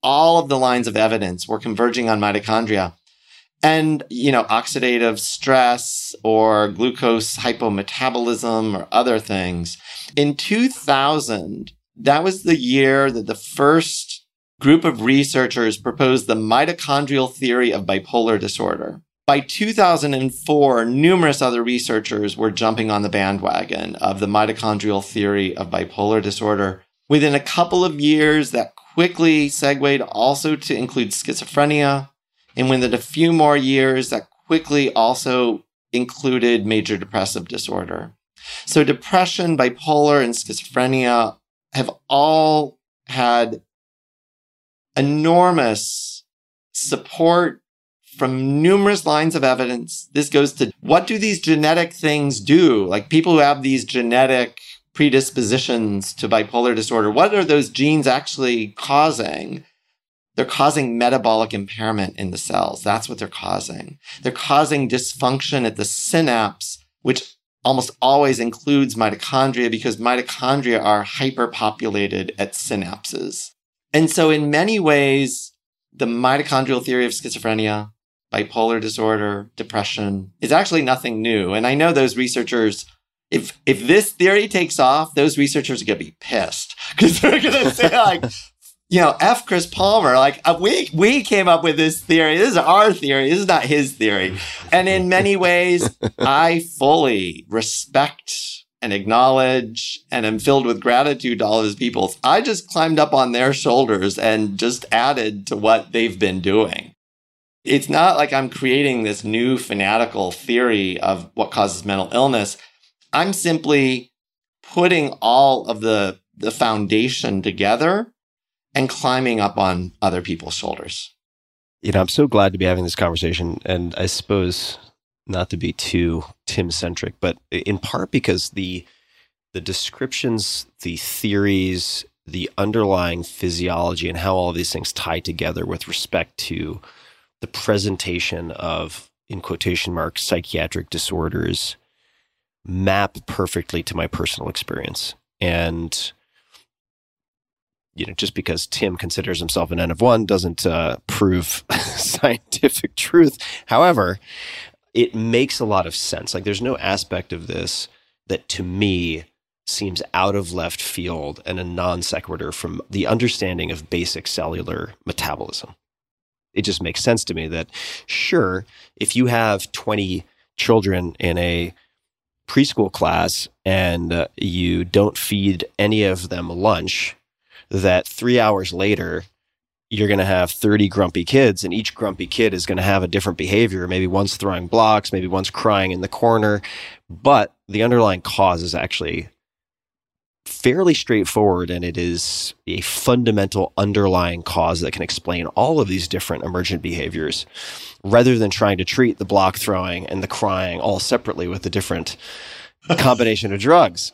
all of the lines of evidence were converging on mitochondria. And, you know, oxidative stress or glucose hypometabolism or other things. In 2000, that was the year that the first group of researchers proposed the mitochondrial theory of bipolar disorder. By 2004, numerous other researchers were jumping on the bandwagon of the mitochondrial theory of bipolar disorder. Within a couple of years, that quickly segued also to include schizophrenia. And within a few more years, that quickly also included major depressive disorder. So depression, bipolar, and schizophrenia have all had enormous support from numerous lines of evidence. This goes to what do these genetic things do? Like people who have these genetic predispositions to bipolar disorder, what are those genes actually causing? They're causing metabolic impairment in the cells. That's what they're causing. They're causing dysfunction at the synapse, which almost always includes mitochondria because mitochondria are hyperpopulated at synapses. And so in many ways, the mitochondrial theory of schizophrenia, bipolar disorder, depression is actually nothing new. And I know those researchers if if this theory takes off, those researchers are going to be pissed because they're going to say like, you know, F. Chris Palmer, like uh, we we came up with this theory. This is our theory. This is not his theory. And in many ways, I fully respect and acknowledge and am filled with gratitude to all his people. I just climbed up on their shoulders and just added to what they've been doing. It's not like I'm creating this new fanatical theory of what causes mental illness. I'm simply putting all of the, the foundation together and climbing up on other people's shoulders. You know, I'm so glad to be having this conversation. And I suppose not to be too Tim centric, but in part because the the descriptions, the theories, the underlying physiology, and how all of these things tie together with respect to the presentation of, in quotation marks, psychiatric disorders map perfectly to my personal experience. And you know, just because Tim considers himself an N of one doesn't uh, prove scientific truth. However, it makes a lot of sense. Like, there's no aspect of this that to me seems out of left field and a non sequitur from the understanding of basic cellular metabolism. It just makes sense to me that, sure, if you have 20 children in a preschool class and uh, you don't feed any of them lunch, that three hours later, you're going to have 30 grumpy kids, and each grumpy kid is going to have a different behavior. Maybe one's throwing blocks, maybe one's crying in the corner, but the underlying cause is actually fairly straightforward and it is a fundamental underlying cause that can explain all of these different emergent behaviors rather than trying to treat the block throwing and the crying all separately with a different combination of drugs.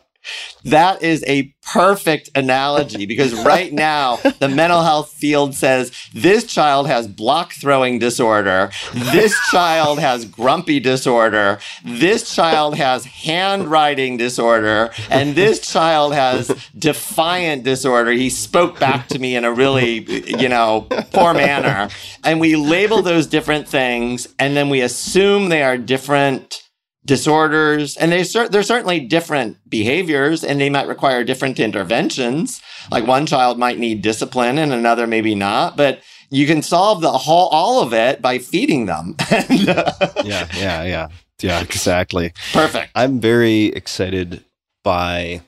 That is a perfect analogy because right now the mental health field says this child has block throwing disorder. This child has grumpy disorder. This child has handwriting disorder. And this child has defiant disorder. He spoke back to me in a really, you know, poor manner. And we label those different things and then we assume they are different disorders and they cer- they're certainly different behaviors and they might require different interventions. Like one child might need discipline and another maybe not but you can solve the whole all of it by feeding them. Uh, yeah yeah yeah. Yeah exactly. Perfect. I'm very excited by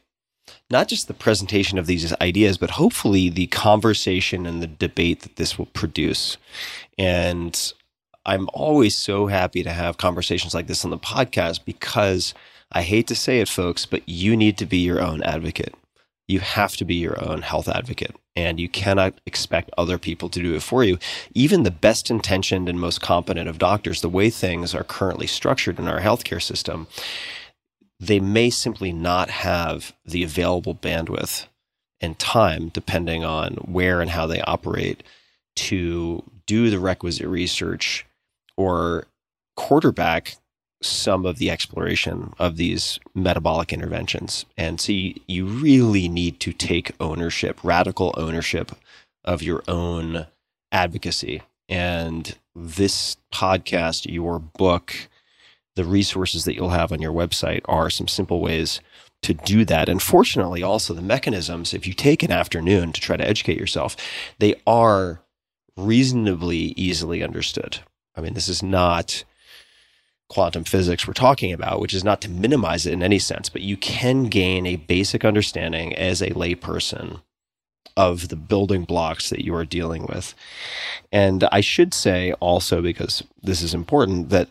not just the presentation of these ideas but hopefully the conversation and the debate that this will produce. And I'm always so happy to have conversations like this on the podcast because I hate to say it, folks, but you need to be your own advocate. You have to be your own health advocate, and you cannot expect other people to do it for you. Even the best intentioned and most competent of doctors, the way things are currently structured in our healthcare system, they may simply not have the available bandwidth and time, depending on where and how they operate, to do the requisite research or quarterback some of the exploration of these metabolic interventions. And so you, you really need to take ownership, radical ownership of your own advocacy. And this podcast, your book, the resources that you'll have on your website are some simple ways to do that. And fortunately, also the mechanisms, if you take an afternoon to try to educate yourself, they are reasonably easily understood. I mean, this is not quantum physics we're talking about, which is not to minimize it in any sense, but you can gain a basic understanding as a layperson of the building blocks that you are dealing with. And I should say also, because this is important, that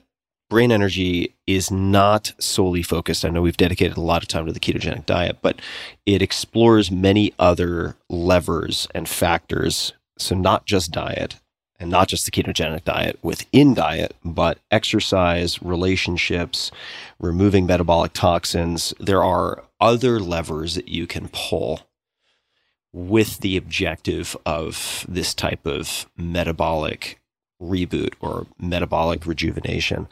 brain energy is not solely focused. I know we've dedicated a lot of time to the ketogenic diet, but it explores many other levers and factors. So, not just diet and not just the ketogenic diet within diet, but exercise, relationships, removing metabolic toxins. There are other levers that you can pull with the objective of this type of metabolic reboot or metabolic rejuvenation.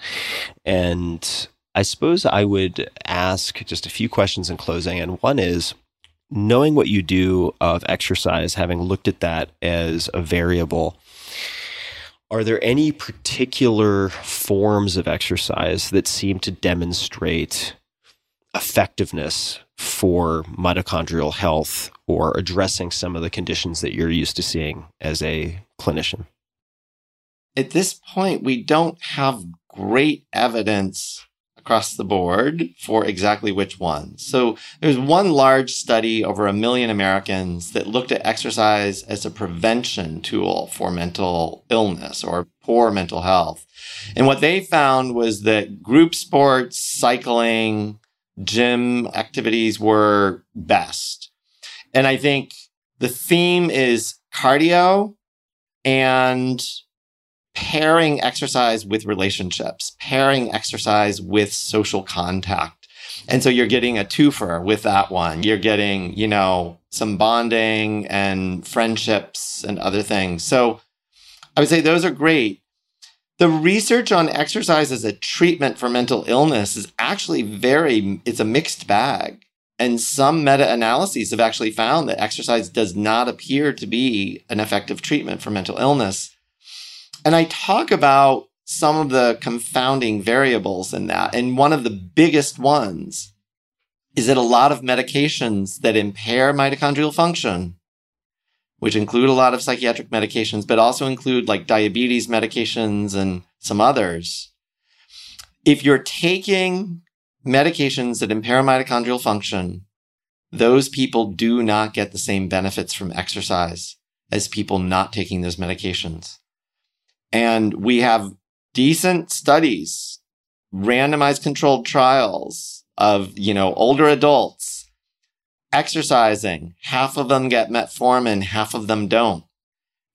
And I suppose I would ask just a few questions in closing. And one is knowing what you do of exercise, having looked at that as a variable, are there any particular forms of exercise that seem to demonstrate effectiveness for mitochondrial health or addressing some of the conditions that you're used to seeing as a clinician? At this point, we don't have great evidence across the board for exactly which ones. So there's one large study over a million Americans that looked at exercise as a prevention tool for mental illness or poor mental health. And what they found was that group sports, cycling, gym activities were best. And I think the theme is cardio and pairing exercise with relationships, pairing exercise with social contact. And so you're getting a twofer with that one. You're getting, you know, some bonding and friendships and other things. So I would say those are great. The research on exercise as a treatment for mental illness is actually very, it's a mixed bag. And some meta analyses have actually found that exercise does not appear to be an effective treatment for mental illness. And I talk about some of the confounding variables in that. And one of the biggest ones is that a lot of medications that impair mitochondrial function, which include a lot of psychiatric medications, but also include like diabetes medications and some others. If you're taking medications that impair mitochondrial function, those people do not get the same benefits from exercise as people not taking those medications. And we have decent studies, randomized controlled trials of, you know, older adults exercising. Half of them get metformin, half of them don't.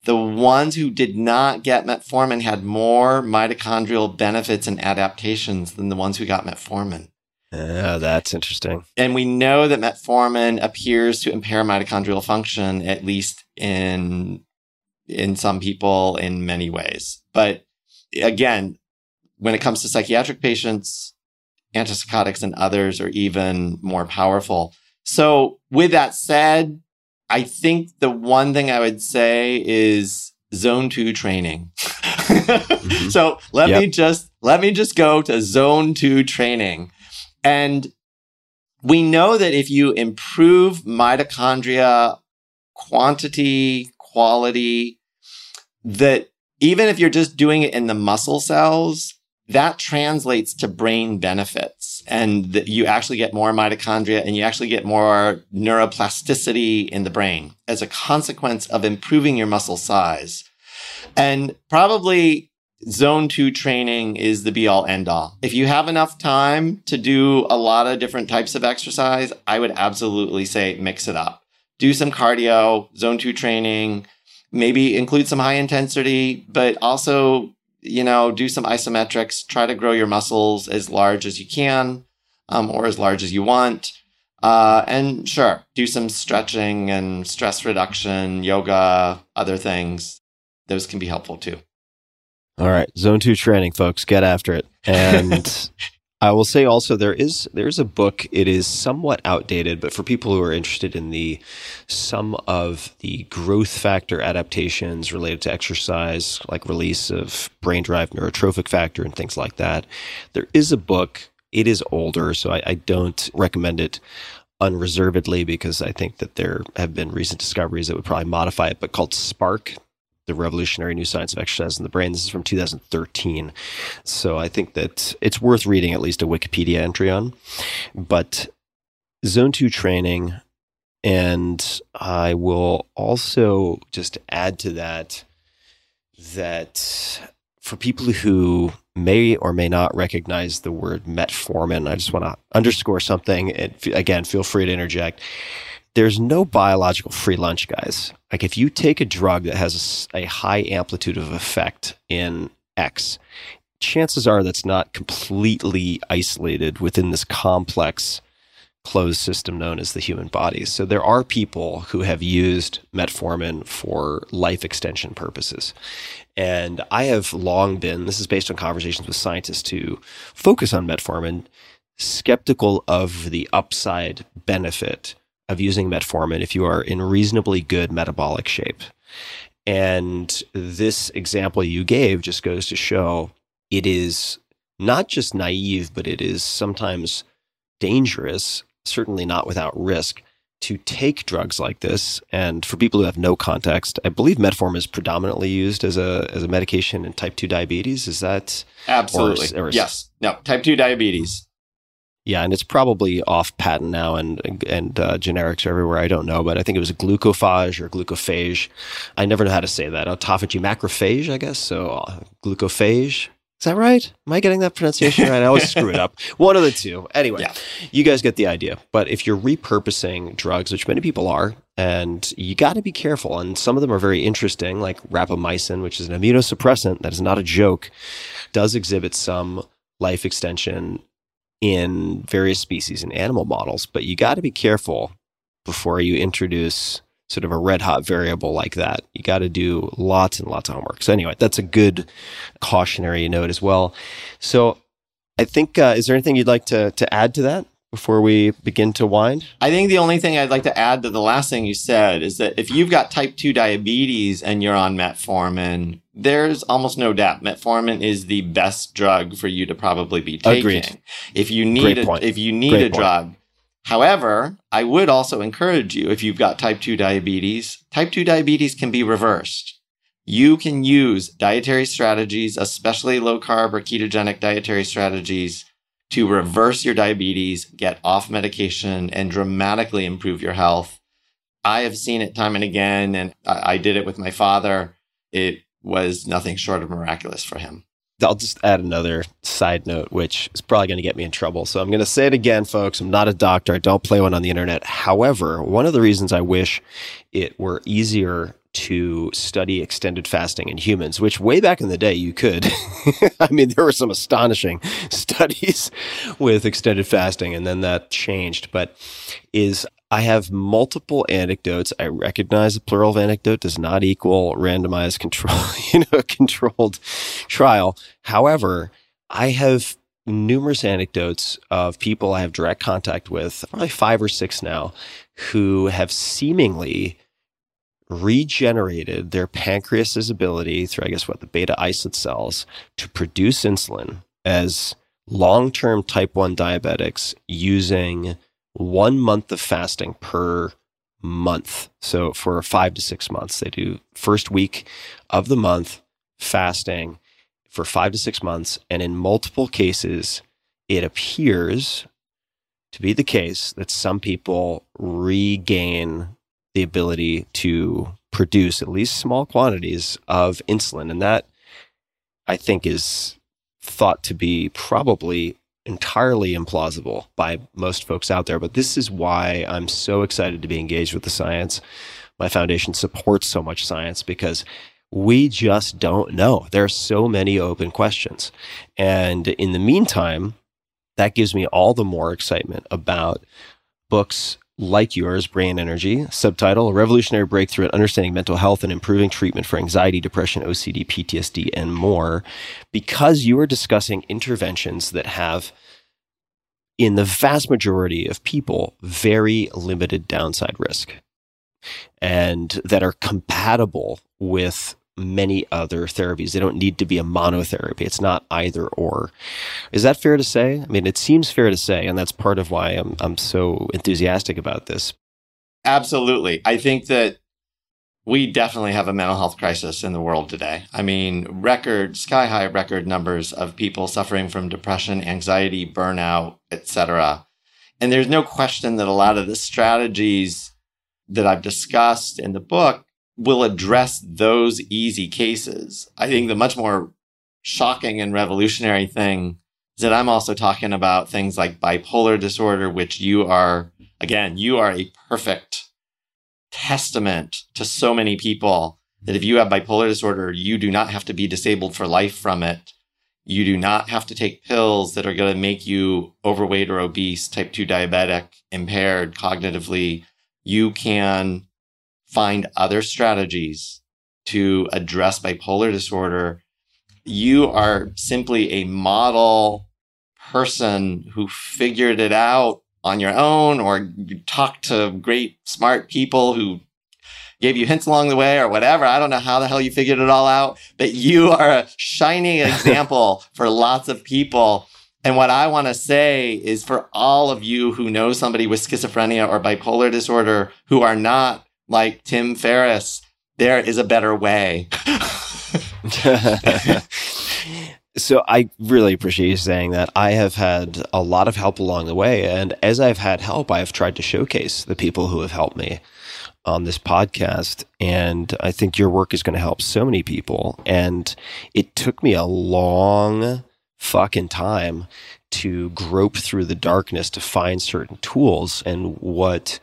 The ones who did not get metformin had more mitochondrial benefits and adaptations than the ones who got metformin. Yeah, that's interesting. And we know that metformin appears to impair mitochondrial function, at least in in some people in many ways. But again, when it comes to psychiatric patients, antipsychotics and others are even more powerful. So with that said, I think the one thing I would say is zone two training. mm-hmm. So let yep. me just, let me just go to zone two training. And we know that if you improve mitochondria quantity, quality that even if you're just doing it in the muscle cells, that translates to brain benefits and you actually get more mitochondria and you actually get more neuroplasticity in the brain as a consequence of improving your muscle size. And probably zone two training is the be all end all. If you have enough time to do a lot of different types of exercise, I would absolutely say mix it up. Do some cardio, zone two training, maybe include some high intensity, but also, you know, do some isometrics, try to grow your muscles as large as you can. um, or as large as you want. Uh, and sure, do some stretching and stress reduction, yoga, other things. Those can be helpful too. All right, zone two training, folks, get after it. And I will say also there is there's a book. It is somewhat outdated, but for people who are interested in the some of the growth factor adaptations related to exercise, like release of brain derived neurotrophic factor and things like that, there is a book. It is older, so I, I don't recommend it unreservedly because I think that there have been recent discoveries that would probably modify it, but called Spark the revolutionary new science of exercise in the brain. This is from 2013. So I think that it's worth reading at least a Wikipedia entry on. But zone two training, and I will also just add to that that for people who may or may not recognize the word metformin, I just want to underscore something. And again, feel free to interject there's no biological free lunch, guys. Like if you take a drug that has a, high amplitude of effect in X, chances are that's not completely isolated within this complex closed system known as the human body. So there are people who have used metformin for life extension purposes. And I have long been, this is based on conversations with scientists who focus on metformin, skeptical of the upside benefit of using metformin if you are in reasonably good metabolic shape. And this example you gave just goes to show it is not just naive, but it is sometimes dangerous, certainly not without risk, to take drugs like this. And for people who have no context, I believe metformin is predominantly used as a as a medication in type two diabetes. Is that absolutely or, or, yes? No, type two diabetes. Yeah, and it's probably off patent now, and and uh, generics are everywhere. I don't know, but I think it was glucophage or glucophage. I never know how to say that. Autophagy macrophage, I guess. So uh, glucophage. Is that right? Am I getting that pronunciation right? I always screw it up. One of the two. Anyway, yeah. you guys get the idea. But if you're repurposing drugs, which many people are, and you got to be careful. And some of them are very interesting, like rapamycin, which is an immunosuppressant that is not a joke, does exhibit some life extension in various species and animal models, but you got to be careful before you introduce sort of a red hot variable like that. You got to do lots and lots of homework. So anyway, that's a good cautionary note as well. So I think, uh, is there anything you'd like to, to add to that? before we begin to wind? I think the only thing I'd like to add to the last thing you said is that if you've got type 2 diabetes and you're on metformin, there's almost no doubt metformin is the best drug for you to probably be taking. Agreed. If you need a, if you need Great a point. drug. However, I would also encourage you if you've got type 2 diabetes, type 2 diabetes can be reversed. You can use dietary strategies, especially low carb or ketogenic dietary strategies to reverse your diabetes, get off medication, and dramatically improve your health. I have seen it time and again, and I, did it with my father. It was nothing short of miraculous for him. I'll just add another side note, which is probably going to get me in trouble. So I'm going to say it again, folks. I'm not a doctor. I don't play one on the internet. However, one of the reasons I wish it were easier to study extended fasting in humans, which way back in the day you could. I mean, there were some astonishing studies with extended fasting, and then that changed. But is I have multiple anecdotes. I recognize the plural of anecdote does not equal randomized control, you know, controlled trial. However, I have numerous anecdotes of people I have direct contact with, probably five or six now, who have seemingly regenerated their pancreas's ability through, I guess, what the beta islet cells to produce insulin as long term type 1 diabetics using one month of fasting per month. So for five to six months, they do first week of the month fasting for five to six months. And in multiple cases, it appears to be the case that some people regain the ability to produce at least small quantities of insulin. And that I think is thought to be probably entirely implausible by most folks out there. But this is why I'm so excited to be engaged with the science. My foundation supports so much science because we just don't know. There are so many open questions. And in the meantime, that gives me all the more excitement about books like yours, Brain Energy, subtitle A Revolutionary Breakthrough in Understanding Mental Health and Improving Treatment for Anxiety, Depression, OCD, PTSD, and more, because you are discussing interventions that have, in the vast majority of people, very limited downside risk. And that are compatible with many other therapies. They don't need to be a monotherapy. It's not either or. Is that fair to say? I mean, it seems fair to say, and that's part of why I'm I'm so enthusiastic about this. Absolutely. I think that we definitely have a mental health crisis in the world today. I mean, record sky high record numbers of people suffering from depression, anxiety, burnout, etc. And there's no question that a lot of the strategies that I've discussed in the book will address those easy cases. I think the much more shocking and revolutionary thing is that I'm also talking about things like bipolar disorder, which you are, again, you are a perfect testament to so many people that if you have bipolar disorder, you do not have to be disabled for life from it. You do not have to take pills that are going to make you overweight or obese, type 2 diabetic, impaired cognitively. You can find other strategies to address bipolar disorder. You are simply a model person who figured it out on your own or you talked to great smart people who gave you hints along the way or whatever. I don't know how the hell you figured it all out, but you are a shining example for lots of people. And what I want to say is for all of you who know somebody with schizophrenia or bipolar disorder who are not like Tim Ferriss, there is a better way. so I really appreciate you saying that. I have had a lot of help along the way. And as I've had help, I have tried to showcase the people who have helped me on this podcast. And I think your work is going to help so many people. And it took me a long fucking time to grope through the darkness to find certain tools. And what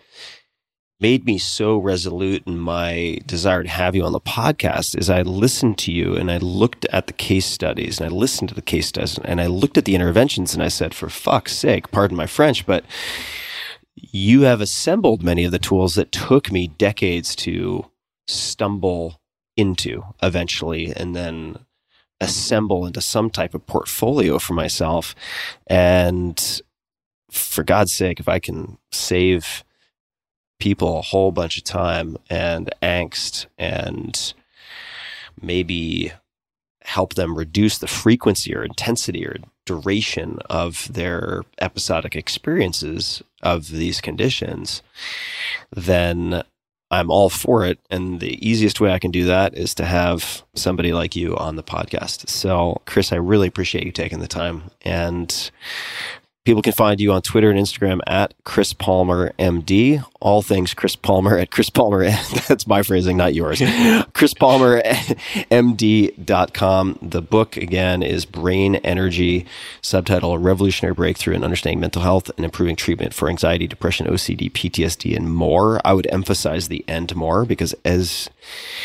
made me so resolute in my desire to have you on the podcast is I listened to you and I looked at the case studies and I listened to the case studies and I looked at the interventions and I said, for fuck's sake, pardon my French, but you have assembled many of the tools that took me decades to stumble into eventually and then assemble into some type of portfolio for myself. And for God's sake, if I can save people a whole bunch of time and angst and maybe help them reduce the frequency or intensity or duration of their episodic experiences of these conditions, then I'm all for it. And the easiest way I can do that is to have somebody like you on the podcast. So, Chris, I really appreciate you taking the time. And People can find you on Twitter and Instagram at Chris Palmer MD. All things Chris Palmer at Chris Palmer. That's my phrasing, not yours. Chris Palmer MD.com. The book again is Brain Energy, subtitle A Revolutionary Breakthrough in Understanding Mental Health and Improving Treatment for Anxiety, Depression, OCD, PTSD, and more. I would emphasize the end more because as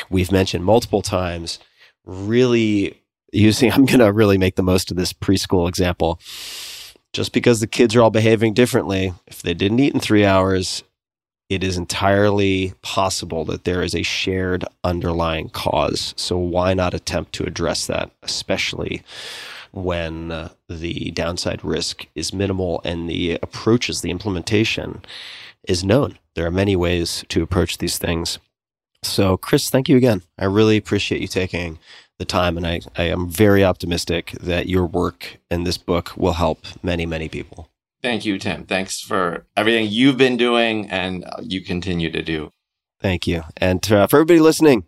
we've mentioned multiple times, really using, I'm going to really make the most of this preschool example just because the kids are all behaving differently, if they didn't eat in three hours, it is entirely possible that there is a shared underlying cause. So, why not attempt to address that, especially when uh, the downside risk is minimal and the approaches, the implementation is known? There are many ways to approach these things. So, Chris, thank you again. I really appreciate you taking the time. And I, I am very optimistic that your work and this book will help many, many people. Thank you, Tim. Thanks for everything you've been doing and you continue to do. Thank you. And uh, for everybody listening,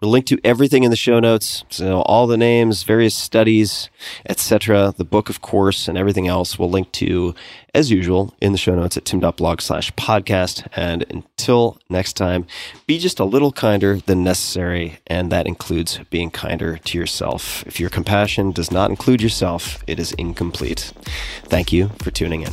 We'll link to everything in the show notes. So all the names, various studies, etc. The book, of course, and everything else we'll link to as usual in the show notes at tim.blog slash podcast. And until next time, be just a little kinder than necessary. And that includes being kinder to yourself. If your compassion does not include yourself, it is incomplete. Thank you for tuning in.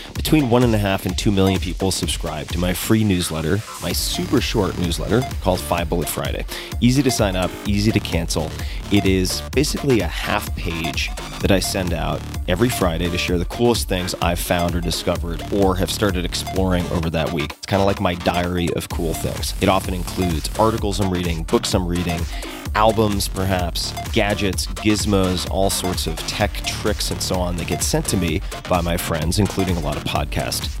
Between one and a half and two million people subscribe to my free newsletter, my super short newsletter called Five Bullet Friday. Easy to sign up, easy to cancel. It is basically a half page that I send out every Friday to share the coolest things I've found or discovered or have started exploring over that week. It's kind of like my diary of cool things. It often includes articles I'm reading, books I'm reading, albums, perhaps, gadgets, gizmos, all sorts of tech tricks, and so on that get sent to me by my friends, including a lot of podcast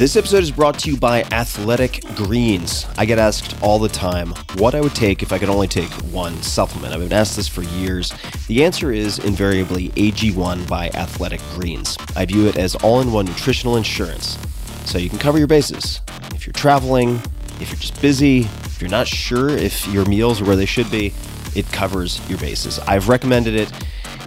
This episode is brought to you by Athletic Greens. I get asked all the time what I would take if I could only take one supplement. I've been asked this for years. The answer is invariably AG1 by Athletic Greens. I view it as all in one nutritional insurance. So you can cover your bases. If you're traveling, if you're just busy, if you're not sure if your meals are where they should be, it covers your bases. I've recommended it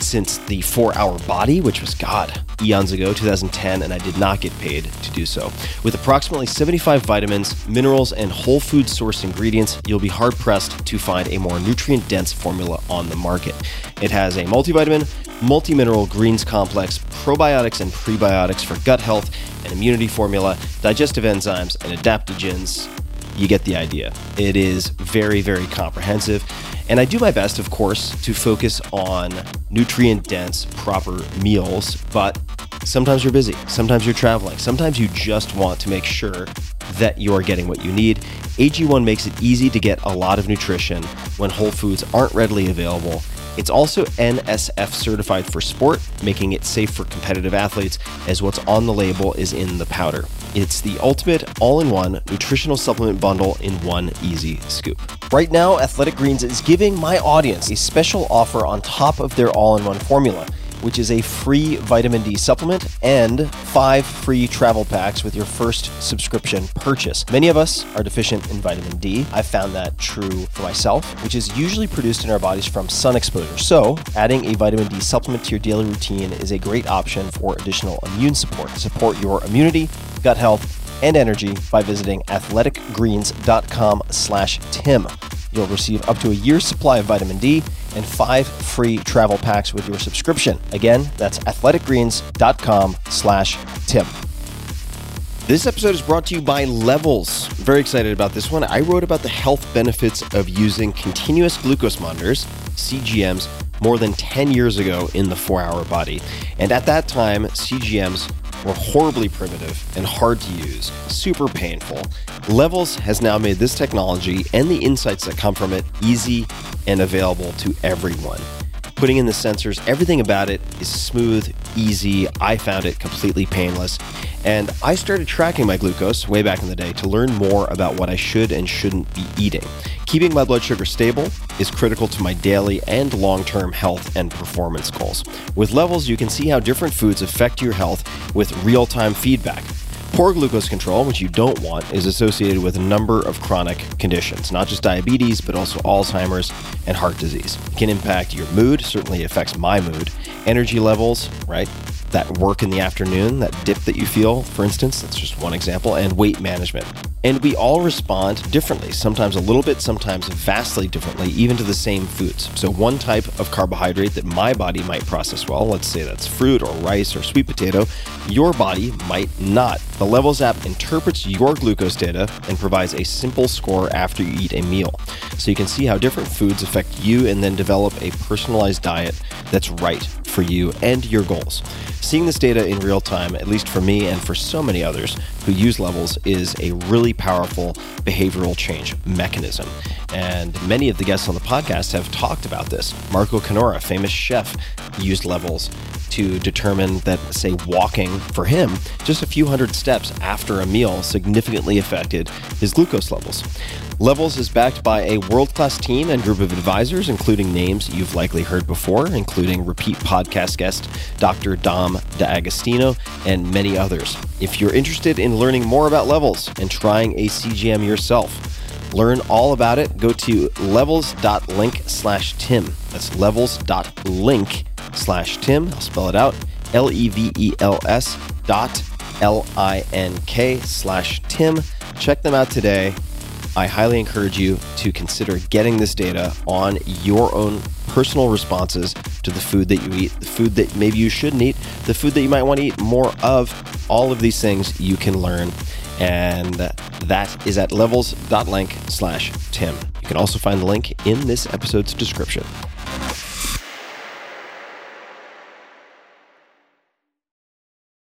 since the four hour body, which was, God, eons ago, 2010, and I did not get paid to do so. With approximately 75 vitamins, minerals, and whole food sourced ingredients, you'll be hard pressed to find a more nutrient dense formula on the market. It has a multivitamin, multi mineral greens complex, probiotics and prebiotics for gut health, an immunity formula, digestive enzymes, and adaptogens. You get the idea. It is very, very comprehensive. And I do my best, of course, to focus on nutrient dense, proper meals, but sometimes you're busy, sometimes you're traveling, sometimes you just want to make sure that you are getting what you need. AG1 makes it easy to get a lot of nutrition when whole foods aren't readily available. It's also NSF certified for sport, making it safe for competitive athletes, as what's on the label is in the powder. It's the ultimate all in one nutritional supplement bundle in one easy scoop. Right now, Athletic Greens is giving my audience a special offer on top of their all in one formula which is a free vitamin D supplement and five free travel packs with your first subscription purchase. Many of us are deficient in vitamin D. I found that true for myself, which is usually produced in our bodies from sun exposure. So, adding a vitamin D supplement to your daily routine is a great option for additional immune support. Support your immunity, gut health, and energy by visiting athleticgreens.com slash tim. You'll receive up to a year's supply of vitamin D and five free travel packs with your subscription. Again, that's athleticgreens.com slash Tim. This episode is brought to you by Levels. I'm Very excited about this one. I wrote about the health benefits of using continuous glucose monitors, CGMs, more than 10 years ago in the four hour body. And at that time, CGMs were horribly primitive and hard to use, super painful. Levels has now made this technology and the insights that come from it easy and available to everyone. Putting in the sensors, everything about it is smooth, easy. I found it completely painless. And I started tracking my glucose way back in the day to learn more about what I should and shouldn't be eating. Keeping my blood sugar stable is critical to my daily and long term health and performance goals. With levels, you can see how different foods affect your health with real time feedback. Poor glucose control, which you don't want, is associated with a number of chronic conditions, not just diabetes, but also Alzheimer's and heart disease. It can impact your mood, certainly affects my mood, energy levels, right? That work in the afternoon, that dip that you feel, for instance, that's just one example, and weight management. And we all respond differently, sometimes a little bit, sometimes vastly differently, even to the same foods. So, one type of carbohydrate that my body might process well, let's say that's fruit or rice or sweet potato, your body might not. The Levels app interprets your glucose data and provides a simple score after you eat a meal. So, you can see how different foods affect you and then develop a personalized diet that's right for you and your goals. Seeing this data in real time, at least for me and for so many others who use levels, is a really powerful behavioral change mechanism. And many of the guests on the podcast have talked about this. Marco Canora, famous chef, used levels to determine that, say, walking for him just a few hundred steps after a meal significantly affected his glucose levels. Levels is backed by a world class team and group of advisors, including names you've likely heard before, including repeat podcast guest, Dr. Dom D'Agostino, and many others. If you're interested in learning more about levels and trying a CGM yourself, learn all about it. Go to levels.link slash Tim. That's levels.link slash Tim. I'll spell it out. L E V E L S dot L I N K slash Tim. Check them out today. I highly encourage you to consider getting this data on your own personal responses to the food that you eat, the food that maybe you shouldn't eat, the food that you might want to eat more of. All of these things you can learn. And that is at levels.link slash Tim. You can also find the link in this episode's description.